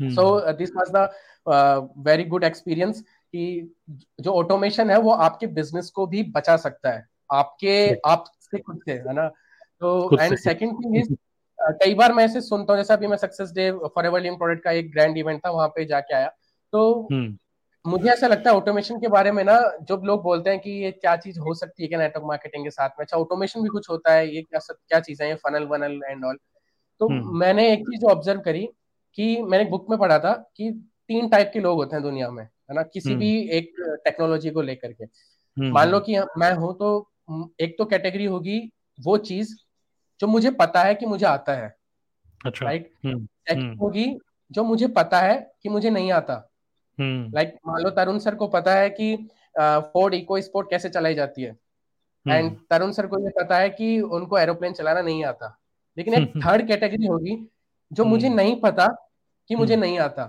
so this was the very good experience कि जो ऑटोमेशन है वो आपके बिज़नेस को भी बचा सकता है। आपके आप से खुद से है ना? तो एंड सेकंड थिंग इज़ कई बार मैं ऐसे सुनता हूँ जैसे अभी मैं success day Forever living product का एक ग्रैंड इवेंट था वहाँ पे जाके आया। तो हम्म। मुझे ऐसा लगता है ऑटोमेशन के बारे में ना जब लोग बोलते हैं कि ये क्या चीज़ हो सकती है क्या नेटवर्क मार्केटिंग के साथ में अच्छा ऑटोमेशन भी कुछ होता है ये क्या सब क्या चीज़ें हैं फनल वनल एंड ऑल तो हम्म। मैंने एक चीज़ ऑब्ज़र्व करी कि मैंने बुक में पढ़ा था कि तीन टाइप के लोग होते हैं दुनिया में है ना? किसी हम्म। भी एक टेक्नोलॉजी को लेकर के। हम्म, मान लो कि मैं हूँ तो एक तो कैटेगरी होगी वो चीज़ जो मुझे पता है कि मुझे आता है। अच्छा। राइट होगी जो मुझे पता है कि मुझे नहीं आता। लाइक मान लो तरुण सर को पता है कि फोर्ड इको स्पोर्ट कैसे चलाई जाती है। And hmm. तरुण सर को ये पता है कि उनको एरोप्लेन चलाना नहीं आता। लेकिन एक थर्ड कैटेगरी होगी जो मुझे हम्म। नहीं पता कि मुझे हम्म। नहीं आता।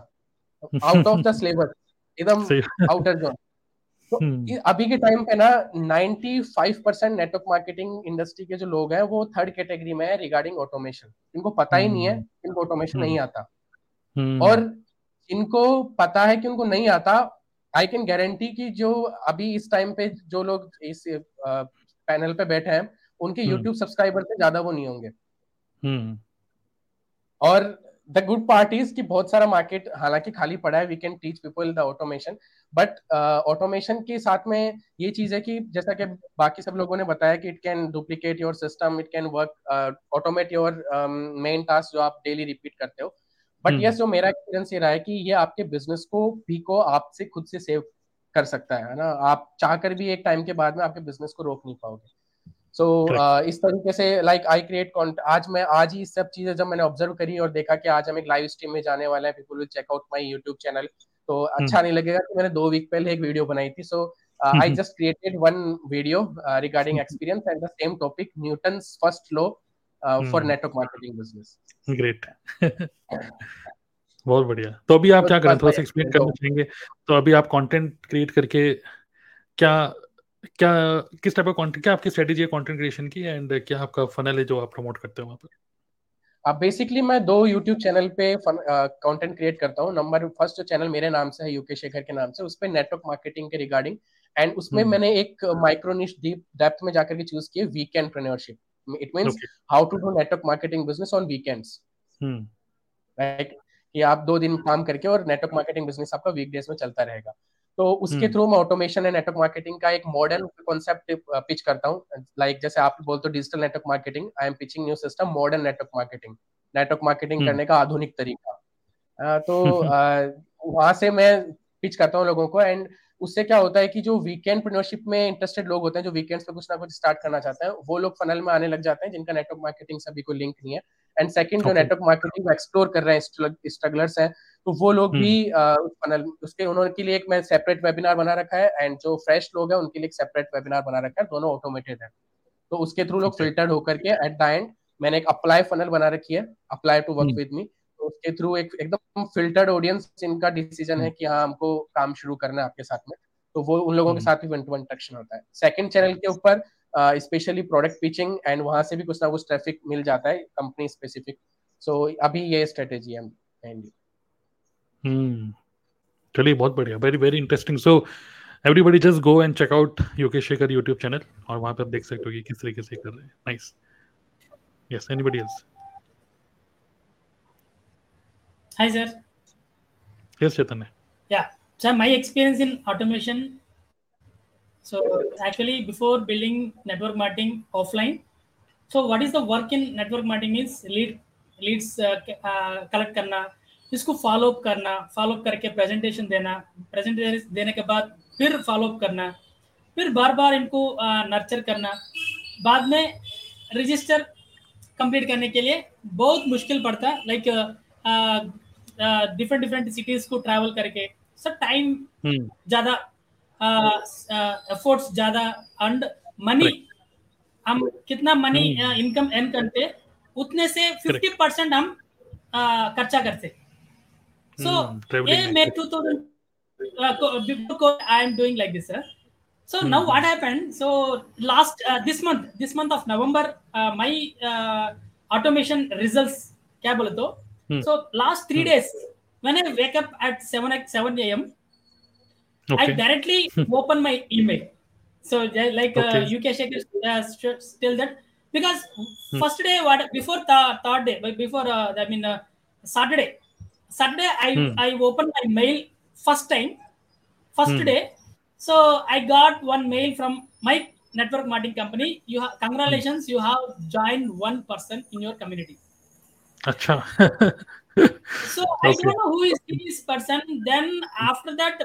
आउट ऑफ़ द सिलेबस एकदम आउटर जोन तो अभी के टाइम पे ना 95 परसेंट नेटवर्क मार्केटिंग इंडस्ट्री के जो लोग हैं वो थर्ड कैटेगरी में है रिगार्डिंग ऑटोमेशन इनको पता ही नहीं है इनको ऑटोमेशन नहीं आता। और इनको पता है कि उनको नहीं आता आई कैन गारंटी कि जो अभी इस टाइम पे जो लोग इस पैनल पे बैठे हैं उनके यूट्यूब हम्म। सब्सक्राइबर से ज़्यादा वो नहीं होंगे। हम्म। और द गुड पार्ट इज़ कि बहुत सारा मार्केट हालाँकि खाली पड़ा है we can teach people the automation but automation के साथ में ये चीज़ है कि जैसा कि बाकी सब लोगों ने बताया कि it can duplicate your system it can work automate your main task जो आप डेली रिपीट करते हो. But yes hmm. जो मेरा एक्सपीरियंस ये रहा है कि ये आपके बिज़नेस को भी को आपसे खुद से सेव कर सकता है ना? आप चाहकर भी एक टाइम के बाद में आपके बिज़नेस को रोक नहीं पाओगे। सो so, uh, इस तरीके से लाइक आई क्रिएट आज मैं आज ही सब चीज़ें जब मैंने ऑब्ज़र्व करी और देखा कि आज हम एक लाइव स्ट्रीम में जाने वाले हैं people will check out my YouTube channel तो अच्छा नहीं लगेगा तो मैंने दो वीक पहले एक वीडियो बनाई थी. So I just created one video regarding experience and the same topic Newton's first law for network marketing business great बहुत बढ़िया। तो अभी आप क्या करें? थोड़ा सा एक्सप्लेन करना चाहेंगे? तो अभी आप कंटेंट क्रिएट करके क्या क्या किस टाइप का कंटेंट क्या आपकी स्ट्रेटेजी है कंटेंट क्रिएशन की एंड क्या आपका फनल है जो आप प्रमोट करते हो वहाँ पर? अब बेसिकली मैं दो यूट्यूब चैनल पे कंटेंट क्रिएट करता हूँ। नंबर फ़र्स्ट जो चैनल मेरे नाम से है यूके शेखर के नाम से उस पर नेटवर्क मार्केटिंग के रिगार्डिंग एंड उसमें hmm. मैंने एक माइक्रो निश डीप डेप्थ में जाकर के चूज़ किया weekendpreneurship it means how to do network marketing business on weekends right कि आप दो दिन काम करके और नेटवर्क मार्केटिंग बिज़नेस आपका वीकडेज में चलता रहेगा। तो उसके थ्रू हम्म। मैं ऑटोमेशन एंड नेटवर्क मार्केटिंग का एक मॉडर्न कॉन्सेप्ट पिच करता हूँ। लाइक जैसे आप बोलते हो digital network marketing I am pitching new system modern network marketing network marketing करने का आधुनिक तरीका। तो वहाँ से मैं पिच करता हूँ लोगों को एंड उससे क्या होता है कि जो वीकेंड प्रेन्योरशिप में इंटरेस्टेड लोग होते हैं जो वीकेंड्स पे कुछ ना कुछ स्टार्ट करना चाहते हैं वो लोग फनल में आने लग जाते हैं जिनका नेटवर्क मार्केटिंग सभी को लिंक नहीं है। एंड सेकंड जो नेटवर्क मार्केटिंग एक्सप्लोर कर रहे हैं स्ट्रगलर्स हैं तो वो लोग भी फनल हम्म। उसके उन्होंने के लिए एक मैं सेपरेट वेबिनार बना रखा है एंड जो फ्रेश लोग हैं उनके लिए एक सेपरेट वेबिनार बना रखा है दोनों ऑटोमेटेड है। तो उसके थ्रू लोग फिल्टर्ड होकर के एट द एंड मैंने एक अप्लाई फनल बना रखी है apply to work with me तो उसके थ्रू एक एकदम फिल्टर्ड ऑडियंस जिनका डिसीज़न है कि हाँ हमको काम शुरू करना है आपके साथ में। तो वो उन लोगों के हम्म। साथ भी वन टू वन इंटरेक्शन होता है। सेकंड चैनल के ऊपर स्पेशली प्रोडक्ट पिचिंग एंड वहाँ से भी कुछ ना कुछ ट्रैफ़िक मिल जाता है कंपनी स्पेसिफिक सो अभी ये स्ट्रेटेजी है मेनली हम्म चलिए बहुत बढ़िया। Very very interesting so everybody just go and check out Yogesh Shekhar YouTube channel और वहाँ पे आप देख सकते हो कि किस तरीके से कर रहे हैं। Nice yes anybody else hi sir yes Chaitanya yeah sir my experience in automation so actually before building network marketing offline so what is the work in network marketing is lead leads uh, uh, इसको follow up करना follow up करके presentation देना presentation देने के बाद फिर follow up करना फिर बार बार इनको नर्चर करना। बाद में रजिस्टर कंप्लीट करने के लिए बहुत मुश्किल पड़ता लाइक डिफरेंट डिफरेंट सिटीज़ को ट्रैवल करके। सब टाइम हम्म। ज़्यादा एफर्ट्स ज़्यादा एंड मनी हम कितना मनी इनकम एर्न करते उतने से फिफ्टी परसेंट हम खर्चा करते So mm, yeah, May 2000 uh, before I am doing like this, sir. So mm-hmm. now what happened? So last uh, this month, this month of November, uh, my uh, automation results क्या बोले तो hmm. so last three hmm. days when I wake up at 7 at 7 a.m. Okay. I directly open my email. So like uh, okay. UK Shaker uh, still that because hmm. first day what before the third day before uh, I mean uh, Saturday Saturday, I, hmm. I opened my mail first time, first hmm. day. So I got one mail from my network marketing company. You have congratulations, hmm. you have joined one person in your community. Acha. so I don't know who is this person. Then after that,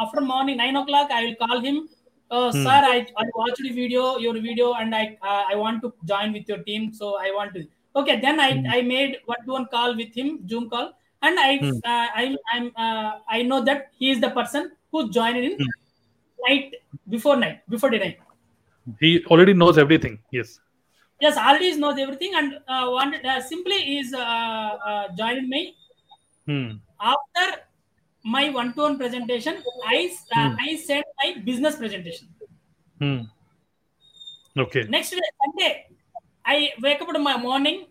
after morning nine o'clock, I will call him. Uh, hmm. Sir, I, I watched the video, your video, and I uh, I want to join with your team. So I want to. Okay, then I, hmm. I made one to one call with him, Zoom call and I hmm. uh, I I'm uh, I know that he is the person who joined in hmm. night before night before the night. He already knows everything. Yes. Yes, already knows everything and uh, wanted uh, simply is uh, uh, joined me. Hmm. After my one-to-one presentation, I uh, hmm. I sent my business presentation. Hmm. Okay. Next day, Sunday, I wake up in my morning.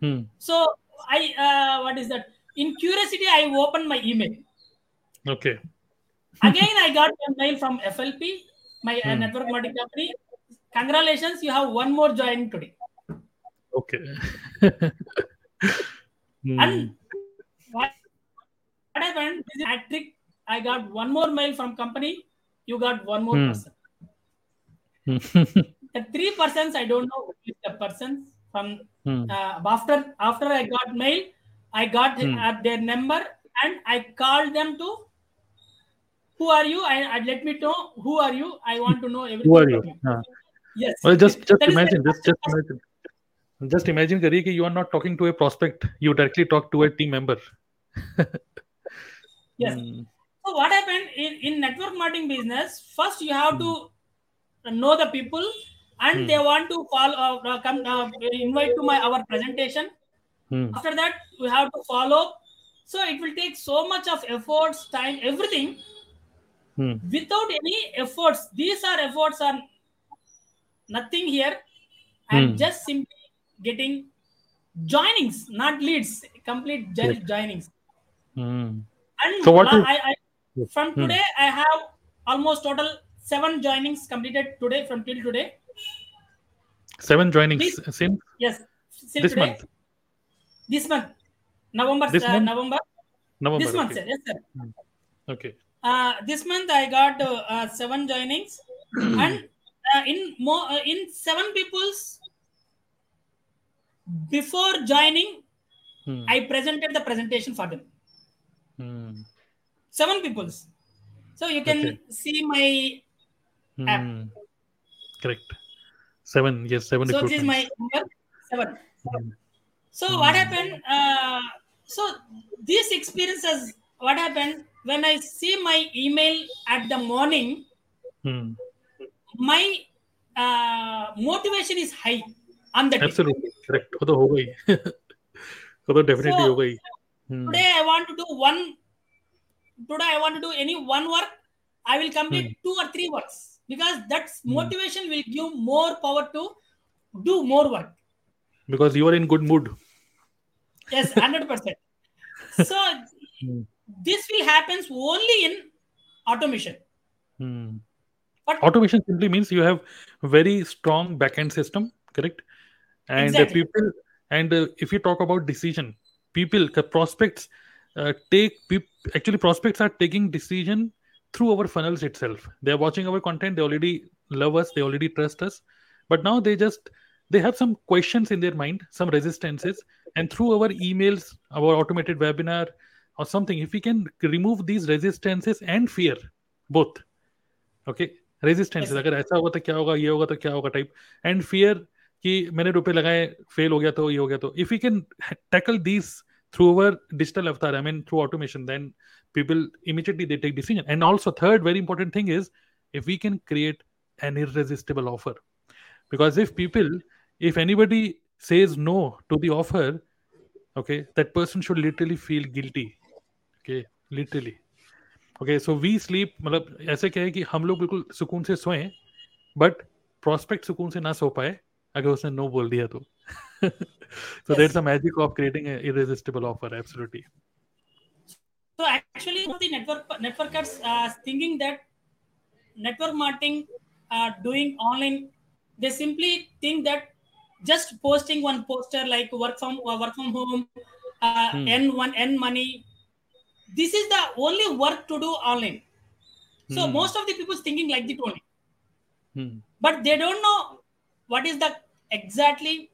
Hmm. So I uh, what is that? in curiosity, I opened my email. Okay. Again, I got a mail from FLP, my uh, hmm. network marketing company. Congratulations, you have one more join today. Okay. hmm. And what, what happened? This is hat trick. I got one more mail from company. You got one more hmm. person. the three persons I don't know who is the person from hmm. uh, after after I got mail I got hmm. uh, their number and I called them to who are you? I, I let me know who are you. I want to know everything. Who are you? Yes. Well, just just imagine. Just just imagine. Just imagine, Kari, you are not talking to a prospect. You directly talk to a team member. yes. Hmm. So what happened in, in network marketing business? First, you have to know the people, and Hmm. they want to follow, uh, uh, come, uh, invite to my our presentation. Hmm. After that, we have to follow. So it will take so much of efforts, time, everything. Hmm. Without any efforts, these are efforts are nothing here. I'm Hmm. just simply getting joinings, not leads. Complete Correct. joinings. Hmm. And So what I, I from Hmm. today I have almost total seven joinings completed today from till today. Seven joinings. Please. Same Yes, this today. month. This month, November. This uh, month? November. November. This month, okay. sir. Yes, sir. Okay. Uh, this month I got uh, uh, seven joinings, and uh, in more uh, in seven people's before joining, Hmm. I presented the presentation for them. Hmm. Seven people's. So you can Okay. see my app. Hmm. Correct. Seven. Yes, seven so this is my number seven. Hmm. So what happened? Uh, so this experiences what happened when I see my email at the morning, Hmm my uh, motivation is high on the day. Absolutely correct. वो तो होगा ही. वो तो definitely So, होगा ही. Hmm. Today I want to do one. Today I want to do any one work. I will complete Hmm. two or three works because that motivation will give more power to do more work. Because you are in good mood. Yes, hundred percent. So Hmm. this will happens only in automation. Hmm. But Automation simply means you have very strong backend system, correct? And Exactly. people, and uh, if you talk about decision, people, prospects uh, take actually prospects are taking decision through our funnels itself. They are watching our content. They already love us. They already trust us. But now they just they have some questions in their mind, some resistances, and through our emails, our automated webinar, or something, if we can remove these resistances and fear, both, okay resistance अगर ऐसा होगा तो क्या होगा ये होगा तो क्या होगा टाइप एंड फियर कि मैंने रुपए लगाए फेल हो गया तो ये हो गया तो. If you can tackle this through our digital avatar I mean through automation then people immediately they take decision and also third very important thing is if we can create an irresistible offer because if people if anybody says no to the okay that person should literally feel guilty okay literally okay so we sleep मतलब ऐसे क्या है कि हम लोग बिल्कुल सुकून से सोए बट प्रोस्पेक्ट सुकून से ना सो पाए अगर उसने नो बोल दिया तो। So there a magic of creating irresistible offer absolutely तो actually the network networkers thinking that network marketing are doing online they simply think that just posting one poster like work from work from home earn one earn money This is the only work to do online. So Hmm. most of the people thinking like that only, Hmm. but they don't know what is the exactly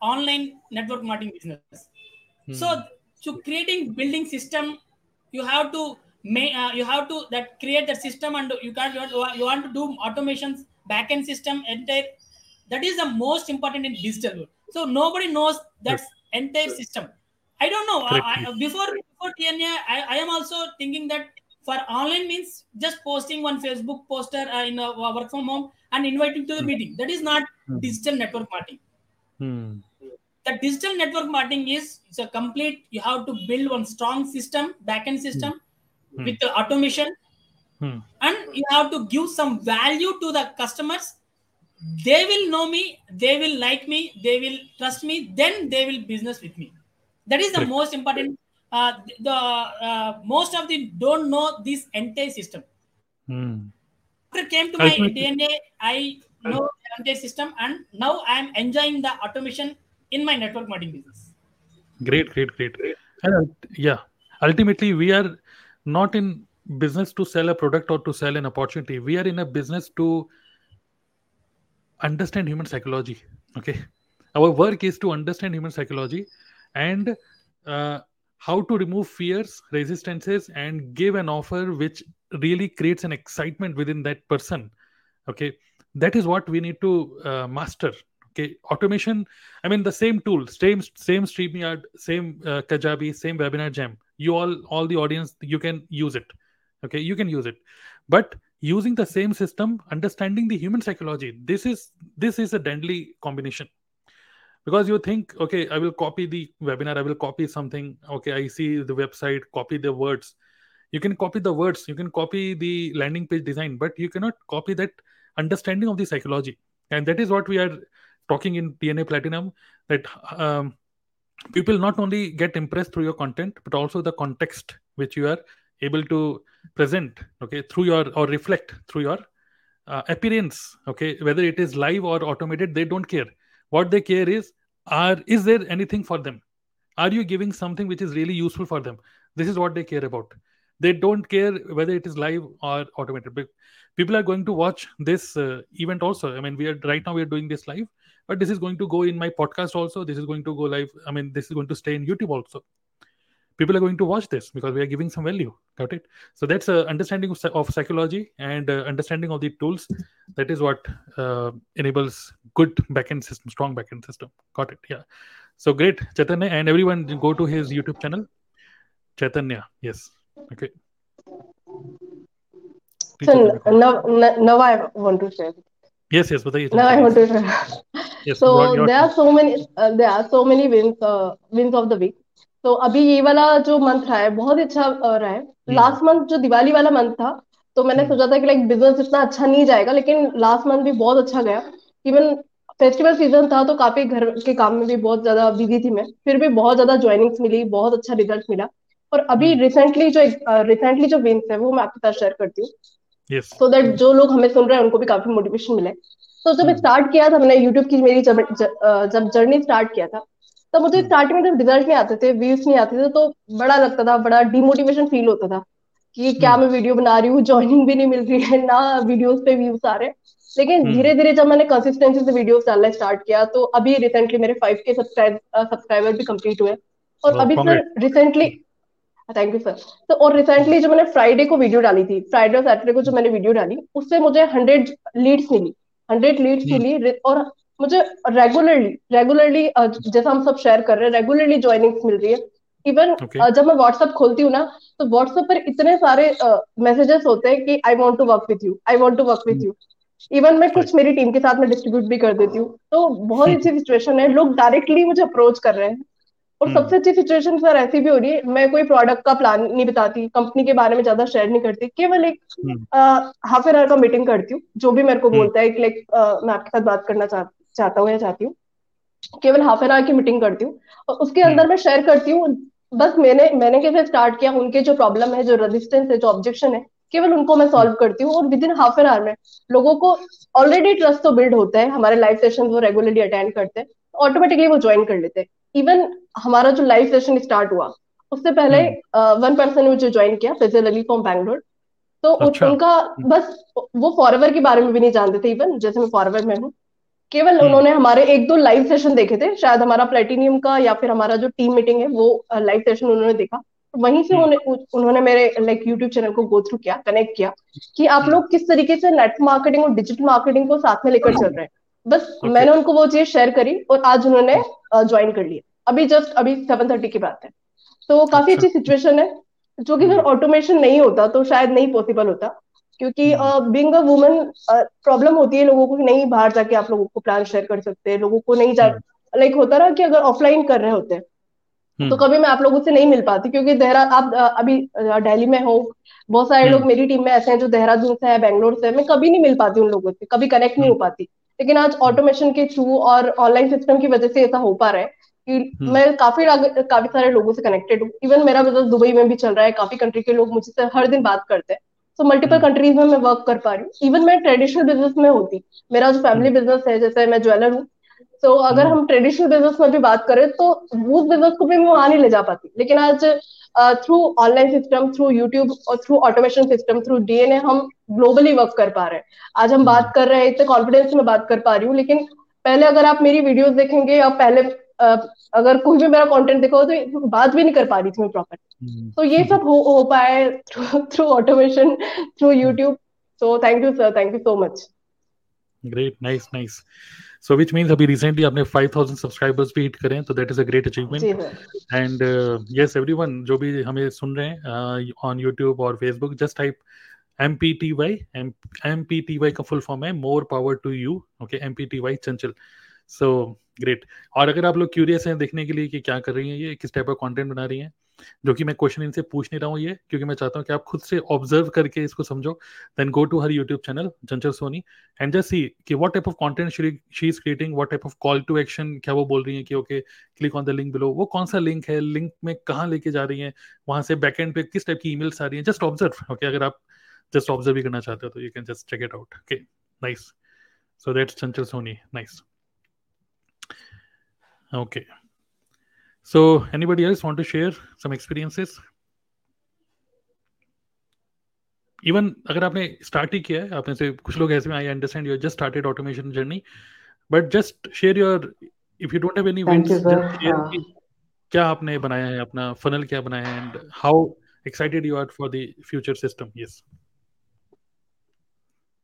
online network marketing business. Hmm. So to creating building system, you have to make uh, you have to that create the system and you can you want, you want to do automations backend system entire that is the most important in digital world. So nobody knows that entire system. I don't know. I, I, before before TNA, I, I am also thinking that for online means just posting one Facebook poster uh, in a work from home and inviting to the meeting. That is not Hmm. digital network marketing Hmm. the digital network marketing is it's a complete you have to build one strong system backend system Hmm. with the automation Hmm. and you have to give some value to the customers they will know me they will like me they will trust me then they will business with me that is the Correct. most important uh, the uh, most of the don't know this entire system Hmm. after came to my DNA, I know the entire system, and now I am enjoying the automation in my network marketing business. great great great and yeah ultimately we are not in business to sell a product or to sell an opportunity we are in a business to understand human psychology okay our work is to understand human psychology and uh, how to remove fears resistances and give an offer which really creates an excitement within that person. Okay? That is what we need to uh, master. Okay? Automation I mean, the same tool, same same StreamYard, same uh, Kajabi, same Webinar Jam. You all, all the audience, you can use it. okay? You can use it. But using the same system understanding the human psychology this is this is a deadly combination because you think okay i will copy the webinar i will copy something. Okay i see the website copy the words. You can copy the words you can copy the landing page design but you cannot copy that understanding of the psychology. And that is what we are talking in dna platinum that um, people not only get impressed through your content but also the context which you are able to present okay through your or reflect through your uh, appearance okay? Whether it is live or automated they don't care what they care is are is there anything for them? Are you giving something which is really useful for them? This is what they care about. They don't care whether it is live or automated. People are going to watch this uh, event also. I mean we are right now we are doing this live but this is going to go in my podcast also. This is going to go live. I mean this is going to stay in youtube also people are going to watch this because we are giving some value got it? So that's a understanding of, of psychology and uh, understanding of the tools. That is what uh, enables good backend system strong backend system. Got it yeah. So great chaitanya and everyone go to his youtube channel. Chaitanya yes. Okay. Please so now, now, now i want to share. Yes yes but now i want to share. Yes, so there are so many uh, there are so many wins uh, wins of the week. तो अभी ये वाला जो month रहा है बहुत ही अच्छा रहा है। लास्ट मंथ जो दिवाली वाला मंथ था तो मैंने हम्म। सोचा था कि लाइक बिज़नेस इतना अच्छा नहीं जाएगा लेकिन लास्ट मंथ भी बहुत अच्छा गया। इवन फेस्टिवल सीज़न था तो काफ़ी घर के काम में भी बहुत ज़्यादा बिज़ी थी मैं। फिर भी बहुत ज़्यादा ज्वाइनिंग्स मिली बहुत अच्छा रिज़ल्ट मिला। और अभी हम्म। रिसेंटली जो रिसेंटली जो विन्स है वो मैं आपके साथ शेयर करती हूँ। सो दैट जो लोग हमें सुन रहे हैं उनको भी काफ़ी मोटिवेशन मिले तो जब हम्म। स्टार्ट किया था मैंने यूट्यूब की मेरी जब जब जर्नी स्टार्ट किया था तो मुझे। स्टार्टिंग में जब रिज़ल्ट नहीं आते थे व्यूज़ नहीं आते थे तो बड़ा लगता था बड़ा डिमोटिवेशन फील होता था कि क्या हम्म। मैं वीडियो बना रही हूँ ज्वाइनिंग भी नहीं मिल रही है ना वीडियोस पे व्यूज़ आ रहे हैं लेकिन हम्म। धीरे धीरे जब मैंने कंसिस्टेंसी से वीडियोस डालना स्टार्ट किया तो अभी रिसेंटली मेरे फाइव के सब्सक्राइबर भी कंप्लीट हुए और Wow, अभी sir. Recently thank you sir तो और रिसेंटली जो मैंने फ्राइडे को वीडियो डाली थी फ्राइडे और सैटरडे को जो मैंने वीडियो डाली उससे मुझे हंड्रेड लीड्स मिली हंड्रेड लीड्स हम्म। मिली और मुझे रेगुलरली रेगुलरली जैसा हम सब शेयर कर रहे हैं रेगुलरली ज्वाइनिंग्स मिल रही है इवन Okay. जब मैं व्हाट्सएप खोलती हूँ ना तो व्हाट्सएप पर इतने सारे मैसेजेस uh, होते हैं कि I want to work with you I want to work with you even मैं कुछ मेरी टीम के साथ में डिस्ट्रीब्यूट भी कर देती हूँ तो बहुत अच्छी सिचुएशन है लोग डायरेक्टली मुझे अप्रोच कर रहे हैं और हम्म। सबसे अच्छी सिचुएशन सर ऐसी भी हो रही है मैं कोई प्रोडक्ट का प्लान नहीं बताती कंपनी के बारे में ज़्यादा शेयर नहीं करती केवल एक। हाफ़ एन आवर का मीटिंग करती हूँ जो भी मेरे को हम्म। बोलता है कि लाइक मैं आपके साथ बात करना चाह, चाहता हूँ या चाहती हूँ। केवल हाफ़ एन आवर की मीटिंग करती हूँ और उसके हम्म। अंदर मैं शेयर करती हूँ बस मैंने मैंने कैसे स्टार्ट किया उनके जो प्रॉब्लम है जो रेजिस्टेंस है जो ऑब्जेक्शन है केवल उनको मैं सॉल्व करती हूँ और within half an hour में लोगों को ऑलरेडी ट्रस्ट तो बिल्ड होता है हमारे लाइव सेशन वो रेगुलरली अटेंड करते हैं ऑटोमेटिकली वो ज्वाइन कर लेते हैं। इवन हमारा जो लाइव सेशन स्टार्ट हुआ उससे पहले वन पर्सन ने मुझे ज्वाइन किया फिजल अली फ्रॉम बैंगलोर तो अच्छा। उनका बस वो फॉरवर के बारे में भी नहीं जानते थे इवन जैसे मैं फॉरएवर में हूँ। केवल हम्म। उन्होंने हमारे एक दो लाइव सेशन देखे थे शायद हमारा प्लेटिनियम का या फिर हमारा जो टीम मीटिंग है वो लाइव सेशन उन्होंने देखा वहीं से हम्म। उन्होंने उन्होंने मेरे लाइक यूट्यूब चैनल को गो थ्रू किया कनेक्ट किया कि आप हम्म। लोग किस तरीके से नेट मार्केटिंग और डिजिटल मार्केटिंग को साथ में लेकर चल रहे हैं बस Okay. मैंने उनको वो चीज़ शेयर करी और आज उन्होंने ज्वाइन कर लिया अभी जस्ट अभी सेवन थर्टी की बात है तो काफ़ी अच्छा। अच्छी सिचुएशन है जो कि अगर। ऑटोमेशन नहीं होता तो शायद नहीं पॉसिबल होता क्योंकि being being a woman problem होती है लोगों को कि नहीं बाहर जाके आप लोगों को प्लान शेयर कर सकते हैं लोगों को नहीं जा हम्म। लाइक होता ना कि अगर ऑफलाइन कर रहे होते हैं तो हम्म। कभी मैं आप लोगों से नहीं मिल पाती क्योंकि देहरा आप अभी दिल्ली में हो बहुत सारे लोग हम्म। मेरी टीम में ऐसे हैं जो देहरादून से है बैंगलोर से है मैं कभी नहीं मिल पाती उन लोगों से कभी कनेक्ट नहीं हो पाती लेकिन आज ऑटोमेशन के थ्रू और ऑनलाइन सिस्टम की वजह से ऐसा हो पा रहा है कि हम्म। मैं काफ़ी काफ़ी सारे लोगों से कनेक्टेड हूँ इवन मेरा बिज़नेस दुबई में भी चल रहा है काफ़ी कंट्री के लोग मुझसे हर दिन बात करते हैं सो मल्टीपल। कंट्रीज़ में मैं वर्क कर पा रही हूँ. इवन मैं ट्रेडिशनल बिज़नेस में होती. मेरा जो फैमिली बिज़नेस है जैसे मैं ज्वेलर हूँ. तो अगर हम्म। हम ट्रेडिशनल बिज़नेस में भी बात करें तो उस बिज़नेस को भी मैं वहाँ नहीं ले जा पाती. लेकिन आज through online system through YouTube और through automation system through DNA हम ग्लोबली वर्क कर पा रहे हैं. आज हम बात कर रहे हैं इतने कॉन्फिडेंस में बात कर पा रही हूँ. लेकिन पहले अगर आप मेरी वीडियोस देखेंगे या पहले अगर कोई भी मेरा कंटेंट देखो तो बात भी नहीं कर पा रही थी मैं प्रॉपर हम्म। तो ये सब हो, हो पाए through through automation through YouTube so thank you sir thank you so much great. Nice nice. So which means अभी रिसेंटली आपने 5000 सब्सक्राइबर्स भी हिट करें तो that is a great achievement and yes everyone जो भी हमें सुन रहे हैं ऑन यूट्यूब और Facebook just type M P T Y M P T Y का फुल फॉर्म है more power to you okay M P T Y Chanchal. So great और अगर आप लोग क्यूरियस हैं देखने के लिए कि क्या कर रही हैं, ये किस टाइप का कंटेंट बना रही हैं, जो कि मैं क्वेश्चन इनसे पूछ नहीं रहा हूँ ये, क्योंकि मैं चाहता हूँ कि आप खुद से ऑब्ज़र्व करके इसको समझो then go to her YouTube channel Chanchal Soni and just see कि what type of content she is creating what type of call to action क्या वो बोल रही है कि okay click on the link below वो कौन सा लिंक है लिंक में कहाँ लेके जा रही है, वहाँ से बैकएंड पे किस टाइप की ईमेल्स आ रही है जस्ट ऑब्ज़र्व ओके अगर आप जस्ट ऑब्ज़र्व भी करना चाहते हो तो you can just check it out okay nice so that's Chanchal Soni nice okay. So anybody else want to share some experiences? Even अगर आपने स्टार्ट ही किया है आपने से कुछ लोग ऐसे में I understand you just started automation journey but just share your if you don't have any wins क्या आपने बनाया है अपना फनल क्या बनाया है and how excited you are for the future system yes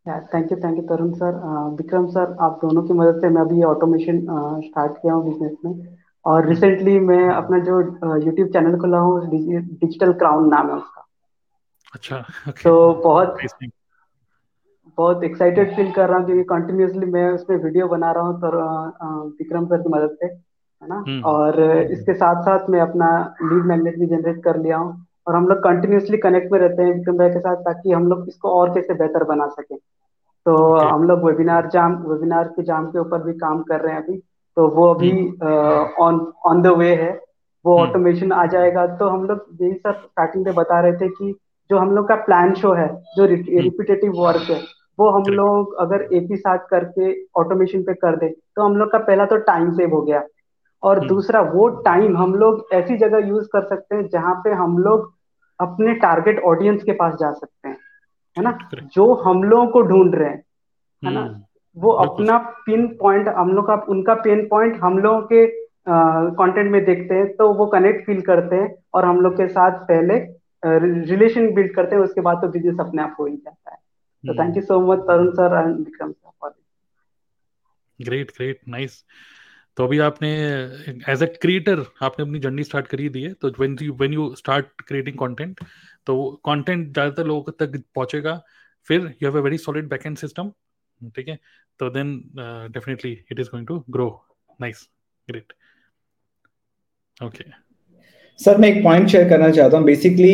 thank you thank you Tarun sir Vikram sir आप दोनों की मदद से मैं अभी ऑटोमेशन स्टार्ट किया हूँ बिज़नेस में। और रिसेंटली मैं अपना जो यूट्यूब चैनल खोला हूँ डिजिटल क्राउन नाम है उसका। अच्छा okay. तो बहुत बहुत एक्साइटेड फील कर रहा हूँ क्योंकि कंटिन्यूसली मैं उसमें वीडियो बना रहा हूँ सर विक्रम सर की मदद से है ना? और इसके साथ साथ मैं अपना लीड मैग्नेट भी जनरेट कर लिया हूँ। और हम लोग कंटिन्यूसली कनेक्ट में रहते हैं विक्रम भाई के साथ ताकि हम लोग इसको और कैसे बेहतर बना सकें। तो okay. हम लोग वेबिनार जाम वेबिनार के जाम के ऊपर भी काम कर रहे हैं अभी। तो वो अभी ऑन ऑन द वे है। वो ऑटोमेशन hmm. आ जाएगा। तो हम लोग यही सर स्टार्टिंग में बता रहे थे कि जो हम लोग का प्लान शो है जो रिपीटेटिव वर्क है वो हम लोग अगर एक ही साथ करके ऑटोमेशन पे कर दे तो हम लोग का पहला तो टाइम सेव हो गया। और hmm. दूसरा वो टाइम हम लोग ऐसी जगह यूज़ कर सकते हैं जहाँ पे हम लोग अपने टारगेट ऑडियंस के पास जा सकते हैं है ना? जो हम लोगों को ढूंढ रहे हैं है ना? वो अपना पिन पॉइंट हम लोग का उनका पिन पॉइंट हम लोगों के कंटेंट में देखते हैं तो वो कनेक्ट फील करते हैं और हम लोग के साथ पहले रिलेशन बिल्ड करते हैं उसके बाद तो बिज़नेस अपने आप हो ही जाता है। तो thank you so much Tarun sir and Vikram sir great great nice तो अभी आपने एज अ क्रिएटर आपने अपनी जर्नी स्टार्ट करी दी है तो when you when you start creating content तो कंटेंट ज़्यादातर लोगों तक पहुंचेगा। फिर you have a very solid backend system ठीक है? तो then definitely it is going to grow nice great okay sir मैं एक पॉइंट शेयर करना चाहता हूँ। बेसिकली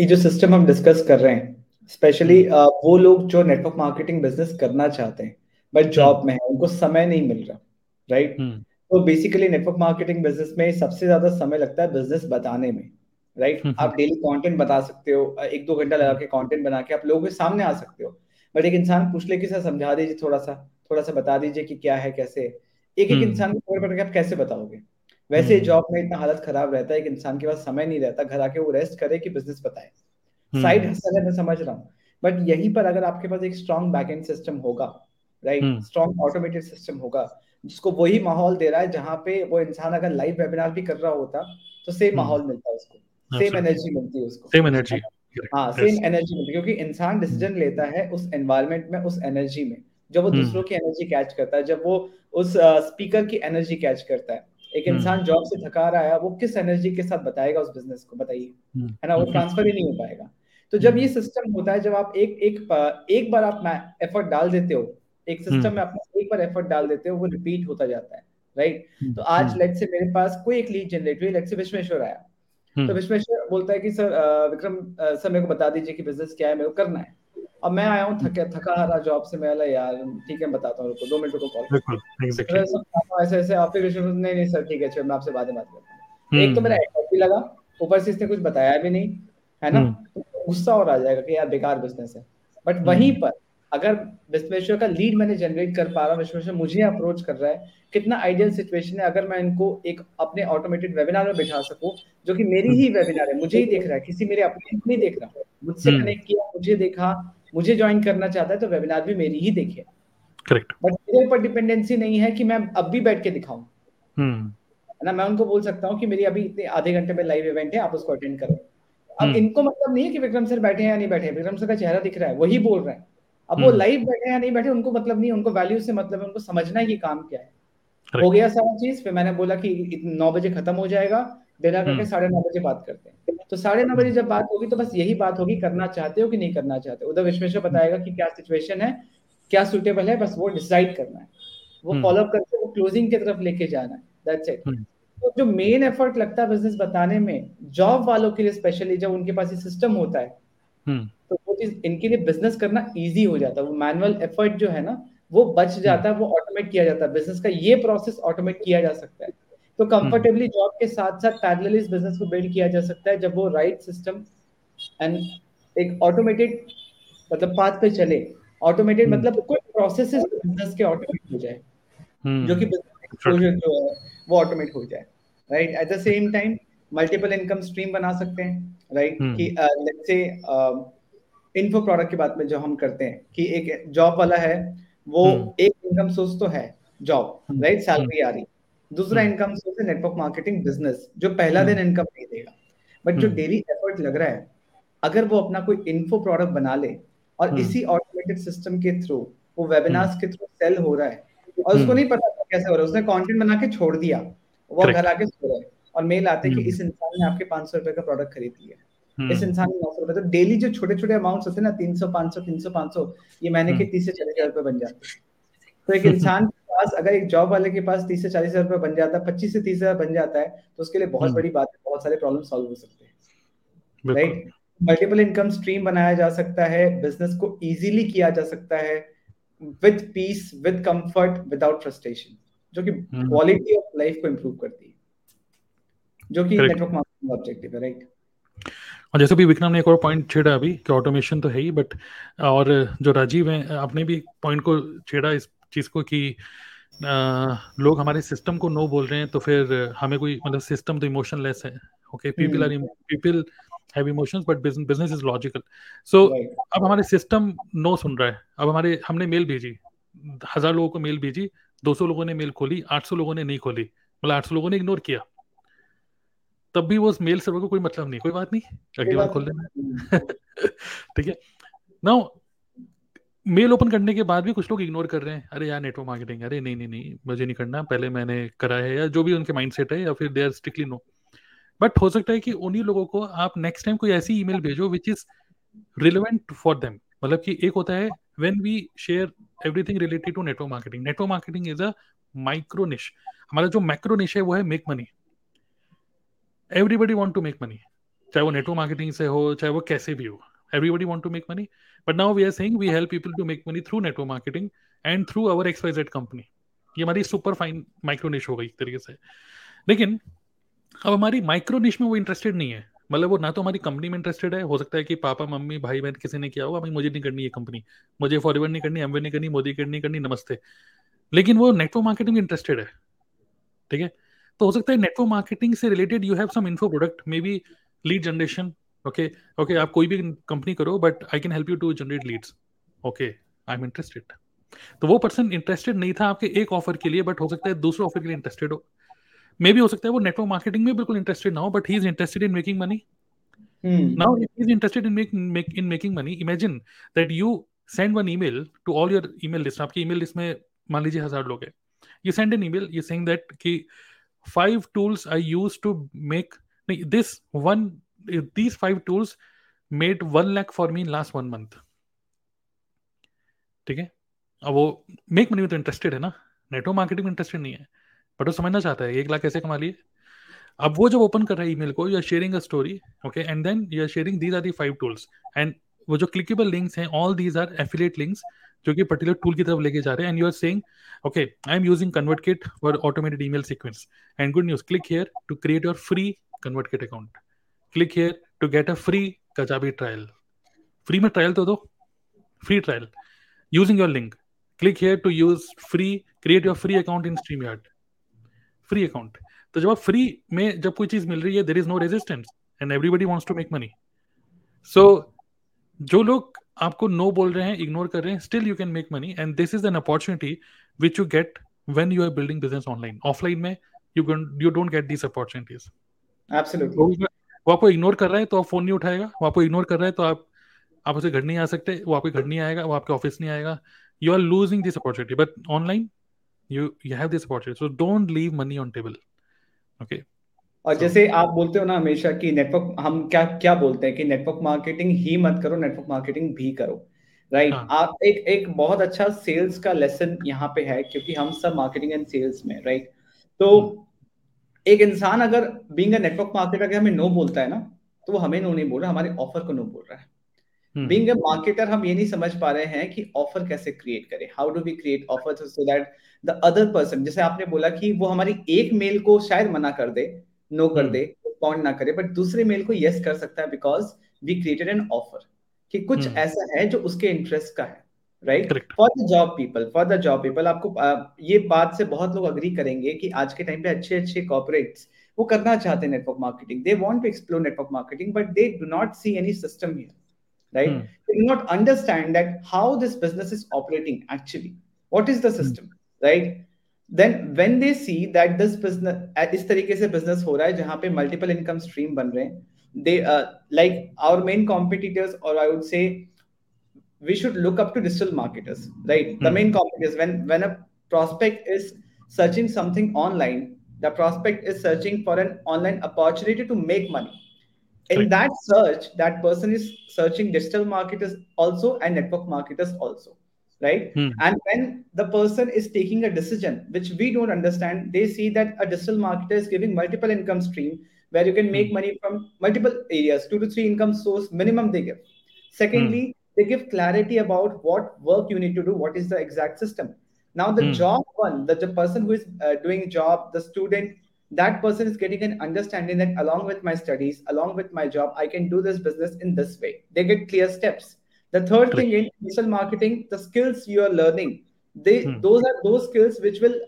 ये जो सिस्टम हम डिस्कस कर रहे हैं स्पेशली uh, वो लोग जो नेटवर्क मार्केटिंग बिज़नेस करना चाहते हैं बट जॉब में है उनको समय नहीं मिल रहा राइट right? तो बेसिकली नेटवर्क मार्केटिंग बिज़नेस में सबसे ज़्यादा समय लगता है बिज़नेस बताने में राइट right? आप डेली कंटेंट बता सकते हो एक दो घंटा लगा के कंटेंट बना के आप लोगों के सामने आ सकते हो। बट एक इंसान पूछ ले कि सर समझा दीजिए थोड़ा सा थोड़ा सा बता दीजिए कि क्या है कैसे? एक एक इंसान को खबर पड़ आप कैसे बताओगे? वैसे जॉब में इतना हालत खराब रहता है एक इंसान के पास समय नहीं रहता घर आके वो रेस्ट करे कि बिज़नेस बताए। साइड हसल है मैं समझ रहा हूँ। बट यहीं पर अगर आपके पास एक स्ट्रॉन्ग बैक सिस्टम होगा राइट स्ट्रॉन्ग ऑटोमेटेड सिस्टम होगा जिसको वही माहौल दे रहा है जहाँ पे वो इंसान अगर लाइव वेबिनार भी कर रहा होता तो सेम माहौल मिलता है उसको सेम एनर्जी मिलती है उसको। सेम एनर्जी हाँ सेम एनर्जी मिलती है क्योंकि इंसान डिसीज़न लेता है उस एनवायरमेंट में उस एनर्जी में। जब वो दूसरों की एनर्जी कैच करता है जब वो उस स्पीकर की एनर्जी कैच करता है। एक इंसान जॉब से थका रहा है वो किस एनर्जी के साथ बताएगा उस बिज़नेस को बताइए? है ना वो ट्रांसफ़र ही नहीं हो पाएगा। तो जब ये सिस्टम होता है जब आप एक एक एक बार आप एफर्ट डाल देते हो एक सिस्टम में अपना एक बार एफर्ट डाल देते हो वो रिपीट होता जाता है राइट तो आज लेट से मेरे पास कोई एक लीड जनरेट हुई लेट से विश्वेश्वर आया। तो विश्वेश्वर बोलता है कि सर विक्रम सर मेरे को बता दीजिए कि बिज़नेस क्या है मेरे को करना है। अब मैं आया हूँ थका थका हारा जॉब से मैं यार ठीक है बताता हूँ रुको दो मिनट को कॉल ऐसे ऐसे आप नहीं नहीं सर ठीक है चलो मैं आपसे बाद में बात करता हूँ। एक तो मेरा एफर्ट भी लगा ऊपर से इसने कुछ बताया भी नहीं है ना? गुस्सा और आ जाएगा कि यार बेकार बिज़नेस है। बट वहीं पर अगर विश्वेश्वर का लीड मैंने जनरेट कर पा रहा हूँ विश्वेश्वर मुझे अप्रोच कर रहा है कितना आइडियल सिचुएशन है अगर मैं इनको एक अपने ऑटोमेटेड वेबिनार में बिठा सकूँ जो कि मेरी ही वेबिनार है मुझे ही देख रहा है किसी मेरे अपने नहीं देख रहा मुझसे कनेक्ट हम्म। किया मुझे देखा मुझे ज्वाइन करना चाहता है तो वेबिनार भी मेरी ही देखे करेक्ट बट मेरे ऊपर डिपेंडेंसी नहीं है कि मैं अब भी बैठ के दिखाऊँ हम्म। है ना मैं उनको बोल सकता हूँ कि मेरी अभी इतने आधे घंटे में लाइव इवेंट है आप उसको अटेंड करो अब हम्म। इनको मतलब नहीं है कि विक्रम सर बैठे हैं या नहीं बैठे विक्रम सर का चेहरा दिख रहा है वही बोल रहे हैं अब वो लाइव बैठे या नहीं बैठे उनको मतलब नहीं उनको वैल्यू से मतलब है उनको समझना है कि काम क्या है। हो गया सारा चीज़ फिर मैंने बोला कि नौ बजे खत्म हो जाएगा डिनर करके साढ़े नौ बजे बात करते हैं। तो साढ़े नौ बजे जब बात होगी तो बस यही बात होगी करना चाहते हो कि नहीं करना चाहते उधर विश्वेश्वर बताएगा कि क्या सिचुएशन है क्या सुटेबल है बस वो डिसाइड करना है। वो फॉलोअप करके वो क्लोजिंग की तरफ़ लेके जाना है दैट्स इट तो जो मेन एफर्ट लगता है बिज़नेस बताने में जॉब वालों के लिए स्पेशली जब उनके पास ये सिस्टम होता है तो वो चीज़ इनके लिए बिज़नेस करना इजी हो जाता है। वो मैनुअल एफर्ट जो है ना वो बच जाता है वो ऑटोमेट किया जाता है। बिज़नेस का ये प्रोसेस ऑटोमेट किया जा सकता है। तो कंफर्टेबली जॉब के साथ साथ पैरेलली इस बिज़नेस को बिल्ड किया जा सकता है जब वो राइट सिस्टम एंड एक ऑटोमेटेड मतलब पाथ पे चले। ऑटोमेटेड मतलब कोई प्रोसेसेस बिज़नेस के ऑटोमेट हो जाए। जो कि एक्सपोजर जो है वो ऑटोमेट हो जाए। Right at the same time multiple income stream बना सकते हैं राइट right? कि लेट्स से इन्फो प्रोडक्ट की बात में जो हम करते हैं कि एक जॉब वाला है वो एक इनकम सोर्स तो है जॉब राइट सैलरी आ रही। दूसरा इनकम सोर्स है नेटवर्क मार्केटिंग बिज़नेस जो पहला दिन इनकम नहीं देगा। बट जो डेली एफर्ट लग रहा है अगर वो अपना कोई इन्फो प्रोडक्ट बना ले और इसी ऑटोमेटेड सिस्टम के थ्रू वो वेबिनार्स के थ्रू सेल हो रहा है और उसको नहीं पता कैसे हो रहा है उसने कंटेंट बना के छोड़ दिया वो घर आके सो रहा है। और मेल आते कि इस इंसान ने आपके पाँच सौ रुपए का प्रोडक्ट खरीद लिया इस इंसान ने नौ सौ रुपए तो डेली जो छोटे छोटे अमाउंट होते हैं ना तीन सौ पाँच सौ तीन सौ पाँच सौ ये महीने के तीस से चालीस हज़ार रुपए बन जाते हैं। तो एक इंसान के पास अगर एक जॉब वाले के पास तीस से चालीस हज़ार रुपए बन जाता है पच्चीस से तीस हज़ार बन जाता है तो उसके लिए बहुत बड़ी बात है बहुत सारे प्रॉब्लम सॉल्व हो सकते हैं। राइट मल्टीपल इनकम स्ट्रीम बनाया जा सकता है बिज़नेस को इजीली किया जा सकता है with peace with comfort without frustration जो कि क्वालिटी ऑफ़ लाइफ को इम्प्रूव करती है। जो कि नेटवर्क मार्केटिंग ऑब्जेक्टिव है राइट और जैसे भी विक्रम ने एक और पॉइंट छेड़ा अभी कि ऑटोमेशन तो है ही बट और जो राजीव है आपने भी पॉइंट को छेड़ा इस चीज़ को कि आ, लोग हमारे सिस्टम को नो बोल रहे हैं तो फिर हमें कोई मतलब सिस्टम तो इमोशनलेस है। Okay people are people have emotions but business is logical so अब हमारे सिस्टम नो सुन रहा है। अब हमारे हमने मेल भेजी हज़ार लोगों को मेल भेजी 200 लोगों ने मेल खोली 800 लोगों ने नहीं खोली। मतलब 800 लोगों ने इग्नोर किया। तब भी वो मेल सर्वर को कोई मतलब नहीं कोई बात नहीं अगली बार खोल देना। ठीक है। नाउ मेल ओपन करने के बाद भी कुछ लोग इग्नोर कर रहे हैं अरे यार नेटवर्क मार्केटिंग अरे नहीं नहीं नहीं मुझे नहीं करना पहले मैंने करा है या जो भी उनके माइंडसेट है या फिर they are strictly no but हो सकता है कि उन्हीं लोगों को आप नेक्स्ट टाइम कोई ऐसी ईमेल भेजो which is relevant for them मतलब कि एक होता है when we share everything related to network marketing network marketing is a micro niche हमारा जो मैक्रो निश है वो है make money everybody want to make money चाहे वो नेटवर्क मार्केटिंग से हो, चाहे वो कैसे भी हो। Everybody want to make money but now we are saying we help people to make money through network marketing and through our ex company ये हमारी सुपर फाइन माइक्रो निश हो गई एक तरीके से। लेकिन अब हमारी माइक्रो निश में वो इंटरेस्टेड नहीं है। मतलब वो ना तो हमारी कंपनी में इंटरेस्टेड है। हो सकता है कि पापा, मम्मी, भाई, बहन किसी ने किया होगा भाई मुझे नहीं करनी ये कंपनी मुझे फॉरवर्ड नहीं करनी एमवे नहीं करनी, मोदी करनी करनी, नमस्ते। लेकिन वो नेटवर्क मार्केटिंग में इंटरेस्टेड है। ठीक है? तो हो सकता है नेटवर्क मार्केटिंग से related you have some info product maybe lead generation okay okay आप कोई भी कंपनी करो but I can help you to generate leads okay I am interested तो वो पर्सन इंटरेस्टेड नहीं था आपके एक ऑफ़र के लिए बट हो सकता है दूसरे ऑफ़र के लिए इंटरेस्टेड हो। मे बी हो सकता है वो नेटवर्क मार्केटिंग में बिल्कुल इंटरेस्टेड ना हो but he is interested in making money now if is interested in make in making money imagine that you send one email to all your email list आपकी email list में मान लीजिए हज़ार लोग हैं। You send an email you saying that ki five tools i used to make this one, these five tools made one lakh for me in last one month. ठीक है? अब वो मेक मनी में तो इंटरेस्टेड है ना? Network marketing में interested नहीं है बट वो समझना चाहता है, एक लाख कैसे कमा लिए? अब वो जब ओपन कर रहा है ईमेल को you are sharing a story okay and then you are sharing these are the five tools and वो जो क्लिकेबल लिंक्स हैं all these are affiliate links जो कि पर्टिकुलर टूल की तरफ़ लेके जा रहे हैं and you are saying okay I am using convert kit for automated email sequence and good news click here to create your free convert kit account click here to get a free Kajabi trial free में trial तो दो free trial using your link click here to use free create your free account in stream yard free account तो जब आप free में जब कोई चीज़ मिल रही है there is no resistance and everybody wants to make money so जो लोग आपको नो बोल रहे हैं इग्नोर कर रहे हैं still you can make money and this is an opportunity which you get when you are building business online offline में you you don't get these opportunities वो आपको इग्नोर कर रहा है तो आप फ़ोन नहीं उठाएगा वो आपको इग्नोर कर रहा है तो आप आप उसे घर नहीं आ सकते वो आपके घर नहीं आएगा वो आपके ऑफ़िस नहीं आएगा. You are losing this opportunity but online you you have this opportunity so don't leave money on table okay और जैसे आप बोलते हो ना हमेशा कि नेटवर्क हम क्या क्या बोलते हैं कि नेटवर्क मार्केटिंग ही मत करो नेटवर्क मार्केटिंग भी करो राइट right? हाँ. आप एक एक बहुत अच्छा सेल्स का लेसन यहाँ पे है क्योंकि हम सब मार्केटिंग एंड सेल्स में राइट right? तो हम्म। एक इंसान अगर बीइंग अ नेटवर्क मार्केटर अगर हमें नो बोलता है ना तो वो हमें नो नहीं बोल रहा हमारे ऑफ़र को नो बोल रहा है बीइंग अ मार्केटर हम ये नहीं समझ पा रहे हैं कि ऑफ़र कैसे क्रिएट करें how do we create offer so that the other person जैसे आपने बोला कि वो हमारी एक मेल को शायद मना कर दे नो कर हम्म। दे रिस्पॉन्ड ना करे बट दूसरे मेल को यस कर सकता है because we created an offer कि कुछ हम्म। ऐसा है जो उसके इंटरेस्ट का है right for the job people for the job people आपको ये बात से बहुत लोग अग्री करेंगे कि आज के टाइम पे अच्छे अच्छे कॉर्पोरेट्स वो करना चाहते हैं network marketing they want to explore network marketing but they do not see any system here right? hmm. they do not understand that how this business is operating actually. What is the system hmm. right then when they see that this business इस तरीके से business हो रहा है जहां पे multiple income stream बन रहे हैं they uh, like our main competitors or I would say we should look up to digital marketers right mm-hmm. the main competitors when when a prospect is searching something online the prospect is searching for an online opportunity to make money in right. that search that person is searching digital marketers also and network marketers also right hmm. and when the person is taking a decision which we don't understand they see that a digital marketer is giving multiple income stream where you can make hmm. money from multiple areas two to three income source minimum they give secondly hmm they give clarity about what work you need to do what is the exact system now the mm. job one the, the person who is uh, doing job the student that person is getting an understanding that along with my studies along with my job i can do this business in this way they get clear steps the third thing in digital marketing the skills you are learning they mm. those are those skills which will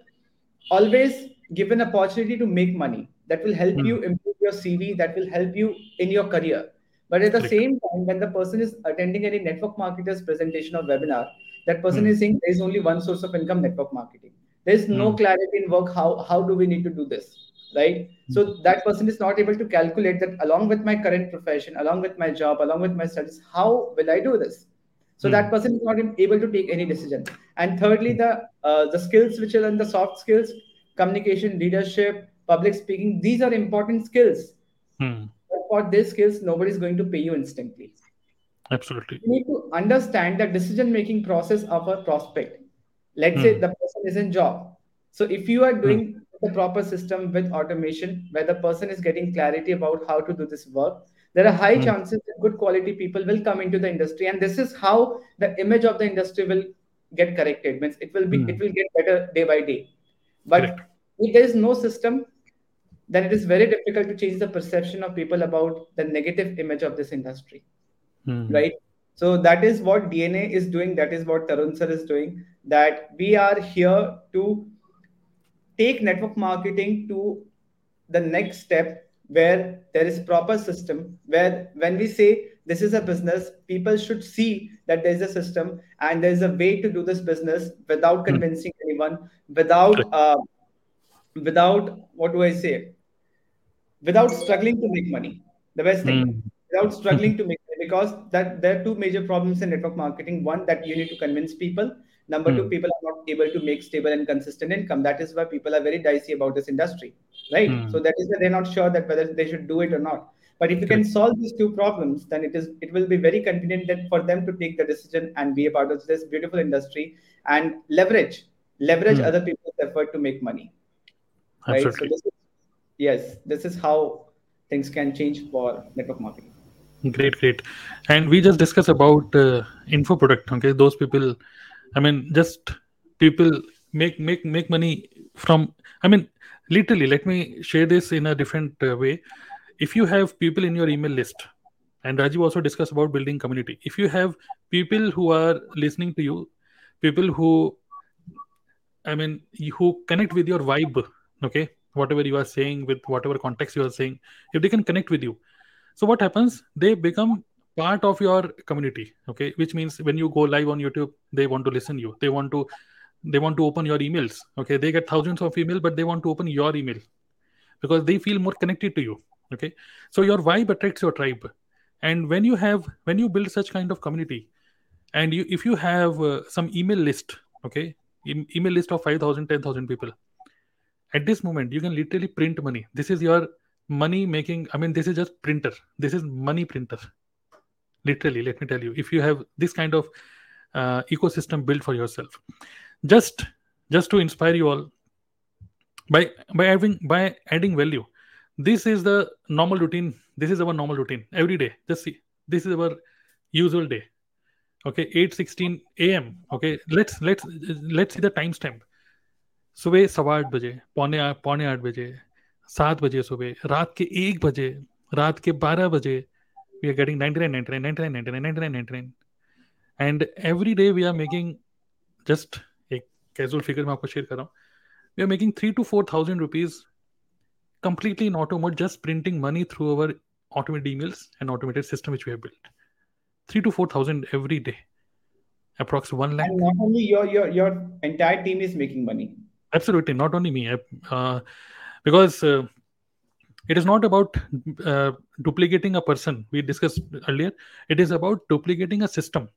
always give an opportunity to make money that will help mm. you improve your cv that will help you in your career but at the Correct. same time, when the person is attending any network marketers presentation or webinar, that person mm. is saying there is only one source of income, network marketing. There is no mm. clarity in work. How how do we need to do this? Right. Mm. So that person is not able to calculate that along with my current profession, along with my job, along with my studies, how will I do this? So that hmm. person is not able to take any decision. And thirdly, the uh, the skills which are in the soft skills, communication, leadership, public speaking, these are important skills. Hmm for these skills, nobody is going to pay you instantly. Absolutely. You need to understand the decision making process of a prospect. Let's mm. say hmm. the person is in job. So if you are doing mm. The proper system with automation, where the person is getting clarity about how to do this work, there are high mm. chances that good quality people will come into the industry, and this is how the image of the industry will get corrected. Means it will be hmm. it will get better day by day. But Correct. if there is no system, then it is very difficult to change the perception of people about the negative image of this industry hmm. right so that is what dna is doing that is what tarun sir is doing that we are here to take network marketing to the next step where there is proper system where when we say this is a business people should see that there is a system and there is a way to do this business without hmm. convincing anyone without uh, without what do i say without struggling to make money. The best thing, mm. without struggling to make money, because that there are two major problems in network marketing. One, that you need to convince people. Number mm. two, hmm. people are not able to make stable and consistent income. That is why people are very dicey about this industry, right? Mm. So that is why they're not sure that whether they should do it or not. But if you can solve these two problems, then it is it will be very convenient that for them to take the decision and be a part of this beautiful industry and leverage leverage mm. other people's effort to make money. Right. So this is yes, this is how things can change for network marketing. Great, great. And we just discussed about uh, info product. Okay, those people. I mean, just people make make make money from. I mean, literally. Let me share this in a different uh, way. If you have people in your email list, and Rajiv also discussed about building community. If you have people who are listening to you, people who, I mean, who connect with your vibe. Okay, whatever you are saying with whatever context you are saying if they can connect with you so what happens they become part of your community okay? Which means when you go live on youtube they want to listen you. They want to they want to open your emails okay? They get thousands of email but they want to open your email because they feel more connected to you okay? So your vibe attracts your tribe. And when you have when you build such kind of community and you if you have uh, some email list okay? E- email list of 5000 10000 people at this moment you can literally print money. This is your money making i mean this is just printer. This is money printer literally let me tell you if you have this kind of uh, ecosystem built for yourself just just to inspire you all by by having by adding value this is the normal routine this is our normal routine every day just see this is our usual day okay 8:16 am okay let's let's let's see the timestamp सुबह सवा आठ बजे पौने आ, पौने आठ बजे सात बजे सुबह रात के एक बजे रात के बारह बजे We are getting ninety nine ninety nine ninety nine ninety nine ninety nine ninety nine and every day we are making just एक कैजुअल फिगर मैं आपको शेयर कर रहा हूँ we are making three two four thousand rupees completely in auto mode, just printing money through our automated emails and automated system which we have built. Three to four thousand every day, approx one lakh. And not only your your your entire team is making money. Absolutely, not only me, uh, because uh, it is not about uh, duplicating a person. We discussed earlier. It is about duplicating a system.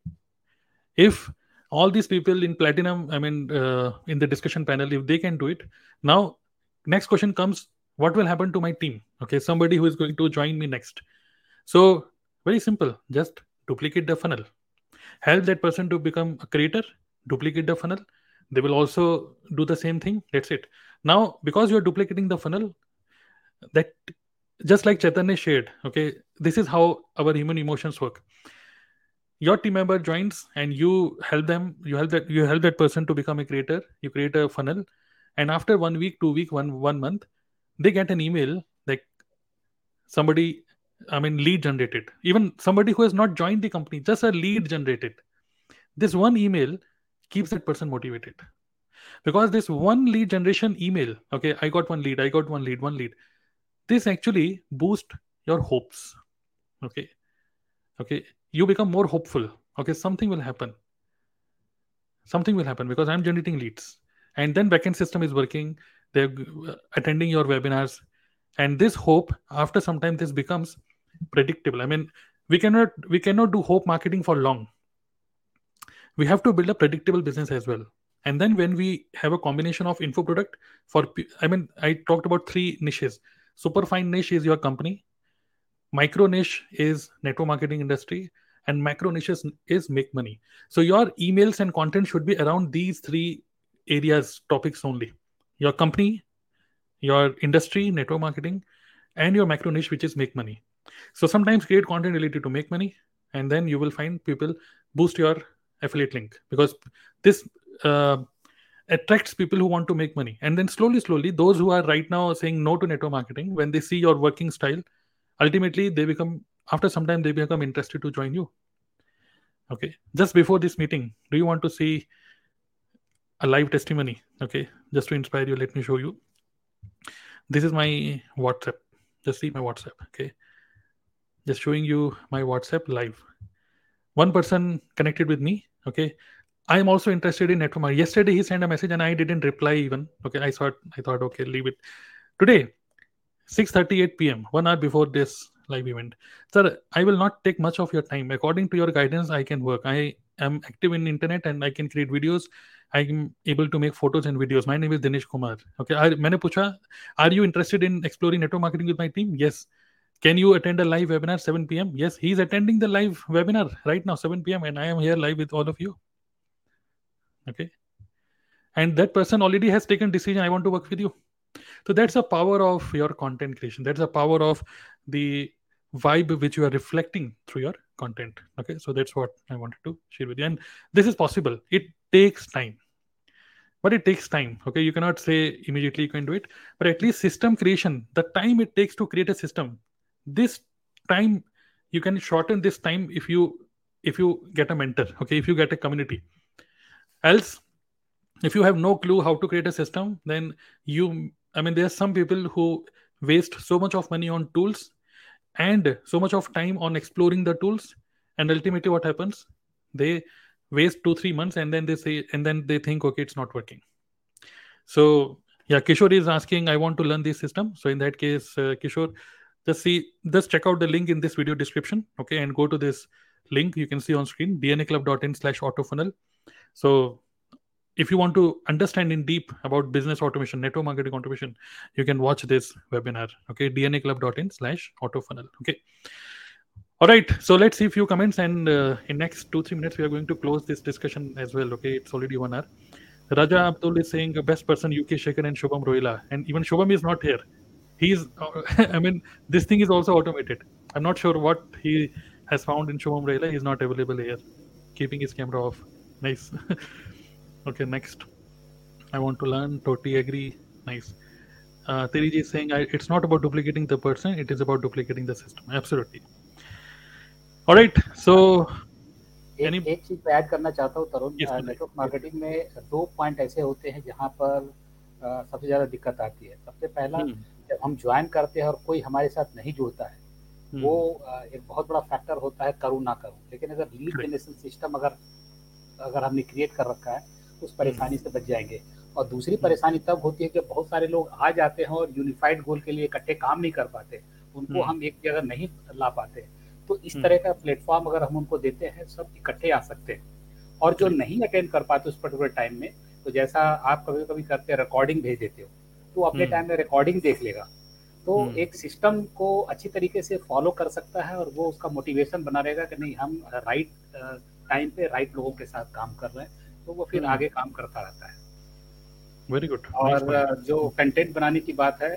If all these people in platinum, I mean, uh, in the discussion panel, if they can do it, now next question comes what will happen to my team okay somebody who is going to join me next so very simple just duplicate the funnel help that person to become a creator duplicate the funnel they will also do the same thing that's it now because you are duplicating the funnel that just like chaitanya shared okay this is how our human emotions work. Your team member joins and you help them you help that you help that person to become a creator you create a funnel. And after one week two week one one month they get an email like somebody i mean lead generated. Even somebody who has not joined the company just a lead generated. This one email keeps that person motivated. Because this one lead generation email okay i got one lead i got one lead one lead this actually boosts your hopes. Okay. Okay. You become more hopeful. Okay. Something will happen. Something will happen because i'm generating leads. And then backend system is working. They're uh, attending your webinars. And this hope after some time this becomes predictable. I mean we cannot we cannot do hope marketing for long. We have to build a predictable business as well. And then when we have a combination of info product for i mean i talked about three niches super fine niche is your company. Micro niche is network marketing industry and macro niches is make money. So your emails and content should be around these three areas topics only. Your company, your industry, network marketing, and your macro niche, which is make money. So sometimes create content related to make money, and then you will find people boost your affiliate link. Because this uh, attracts people who want to make money. And then slowly, slowly, those who are right now saying no to network marketing, when they see your working style, ultimately they become after some time they become interested to join you. Okay, just before this meeting, do you want to see a live testimony? Okay. Just to inspire you let me show you. This is my whatsapp. Just see my whatsapp. Okay. Just showing you my whatsapp live. One person connected with me. Okay i am also interested in network marketing yesterday he sent a message and i didn't reply even okay i thought i thought okay leave it today 6:38 p.m. one hour before this live event sir i will not take much of your time according to your guidance i can work i am active in internet and i can create videos I'm able to make photos and videos. My name is Dinesh Kumar. Okay. I, मैंने पूछा, are you interested in exploring network marketing with my team? Yes. Can you attend a live webinar 7 p.m.? Yes, he's attending the live webinar right now 7 p.m. and I am here live with all of you. Okay. And that person already has taken decision. I want to work with you. So that's the power of your content creation. That's the power of the vibe which you are reflecting through your content. Okay. So that's what I wanted to share with you. And this is possible. It takes time but it takes time okay you cannot say immediately you can do it but at least system creation the time it takes to create a system this time you can shorten this time if you if you get a mentor okay if you get a community else if you have no clue how to create a system then you i mean there are some people who waste so much of money on tools and so much of time on exploring the tools and ultimately what happens? They waste two three months and then they say and then they think okay it's not working. So yeah kishore is asking i want to learn this system. So in that case uh, kishore just see just check out the link in this video description okay and go to this link. You can see on screen dnaclub.in slash autofunnel so if you want to understand in deep about business automation network marketing automation you can watch this webinar okay? Dnaclub.in slash autofunnel okay? All right so let's see a few comments and uh, in next two three minutes we are going to close this discussion as well okay? It's already one hour. Raja abdul is saying the best person uk shaker and shubham roila and even shubham is not here. He's i mean this thing is also automated. I'm not sure what he has found in shubham roila he's not available here. Keeping his camera off nice okay next i want to learn totally agree nice uh, Teriji is saying I, it's not about duplicating the person it is about duplicating the system absolutely all right so एक, Any- एक चीज़ add करना चाहता हूँ तरुण network marketing में दो point ऐसे होते हैं जहाँ पर अ, सबसे ज़्यादा दिक्कत आती है सबसे पहला हम्म, जब हम ज्वाइन करते हैं और कोई हमारे साथ नहीं जुड़ता है हम्म, वो अ, एक बहुत बड़ा फैक्टर होता है करूँ ना करूँ लेकिन अगर लीड जनरेशन सिस्टम अगर अगर हमने क्रिएट कर रखा है उस परेशानी से बच जाएँगे और दूसरी परेशानी तब होती है जब बहुत सारे लोग आ जाते हैं और यूनिफाइड गोल के लिए इकट्ठे काम नहीं कर पाते उनको हम्म। हम एक जगह नहीं ला पाते तो इस हम्म। तरह का प्लेटफॉर्म अगर हम उनको देते हैं सब इकट्ठे आ सकते हैं और जो नहीं अटेंड कर पाते उस पर्टिकुलर टाइम में तो जैसा आप कभी कभी करते हैं रिकॉर्डिंग भेज देते हो तो अपने हम्म। टाइम में रिकॉर्डिंग देख लेगा तो हम्म। एक सिस्टम को अच्छी तरीके से फॉलो कर सकता है और वो उसका मोटिवेशन बना रहेगा कि नहीं हम राइट टाइम पे राइट लोगों के साथ काम कर रहे हैं तो वो फिर हम्म। आगे काम करता रहता है वेरी गुड और. जो कंटेंट बनाने की बात है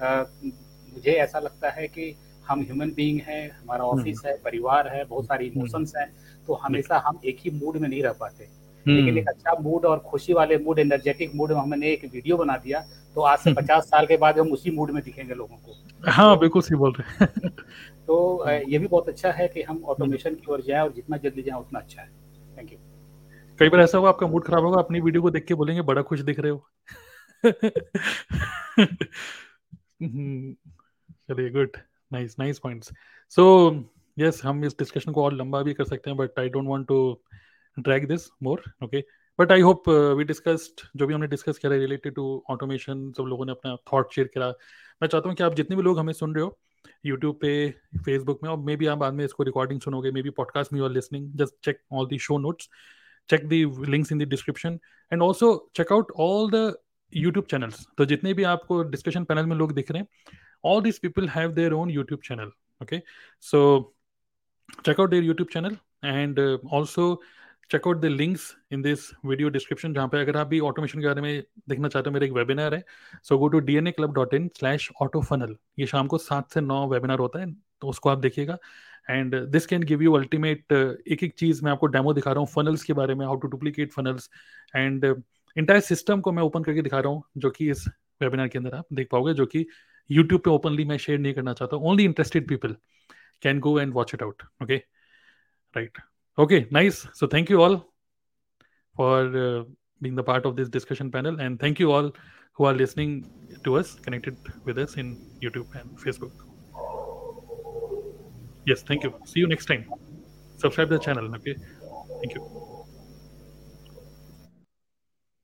मुझे ऐसा लगता है कि हम ह्यूमन बीइंग है हमारा हम्म। ऑफ़िस है परिवार है बहुत सारी इमोशंस हैं तो हमेशा हम एक ही मूड में नहीं रह पाते हम्म, लेकिन एक अच्छा मूड और खुशी वाले मूड एनर्जेटिक मूड में हमने एक वीडियो बना दिया तो आज से पचास साल के बाद हम उसी मूड में दिखेंगे लोगों को। हाँ बिल्कुल सही बोल रहे हैं। तो ये भी बहुत अच्छा है कि हम ऑटोमेशन की ओर जाए और जितना जल्दी जाए उतना अच्छा है। थैंक यू कई बार ऐसा होगा आपका मूड खराब होगा अपनी वीडियो को देख के बोलेंगे बड़ा खुश दिख रहे हो। हम्म, चलिए good nice nice points so yes हम इस डिस्कशन को और लंबा भी कर सकते हैं but I don't want to drag this more okay but I hope we discussed जो भी हमने डिस्कस करा रिलेटेड टू ऑटोमेशन सब लोगों ने अपना थॉट शेयर करा। मैं चाहता हूँ कि आप जितने भी लोग हमें सुन रहे हो यूट्यूब पे फेसबुक में, और मे बी आप बाद में इसको रिकॉर्डिंग सुनोगे मे बी पॉडकास्ट में are listening just check all the show notes check the links in the description, and also check out all the youtube channels तो जितने भी आपको डिस्कशन पैनल में लोग दिख रहे हैं, all these people have their own youtube channel, okay? So, check out their youtube channel, and check out the links in this video जहाँ पे अगर आप भी ऑटोमेशन के बारे में देखना चाहते हो, मेरा एक वेबिनार है। So go to D N A club dot in slash auto funnel ये शाम को सात से नौ वेबिनार होता है तो उसको आप देखिएगा। And this can give you ultimate एक एक चीज़ मैं आपको डेमो दिखा रहा हूँ फनल्स के बारे में how to duplicate funnels and entire system को मैं ओपन करके दिखा रहा हूँ, जो कि इस वेबिनार के अंदर आप देख पाओगे, जो कि यूट्यूब पे ओपनली मैं शेयर नहीं करना चाहता only interested people can go and watch it out okay right Okay, nice. So thank you all for uh, being the part of this discussion panel, and thank you all who are listening to us, connected with us in YouTube and Facebook. Yes, thank you. See you next time. Subscribe the channel. Okay, thank you.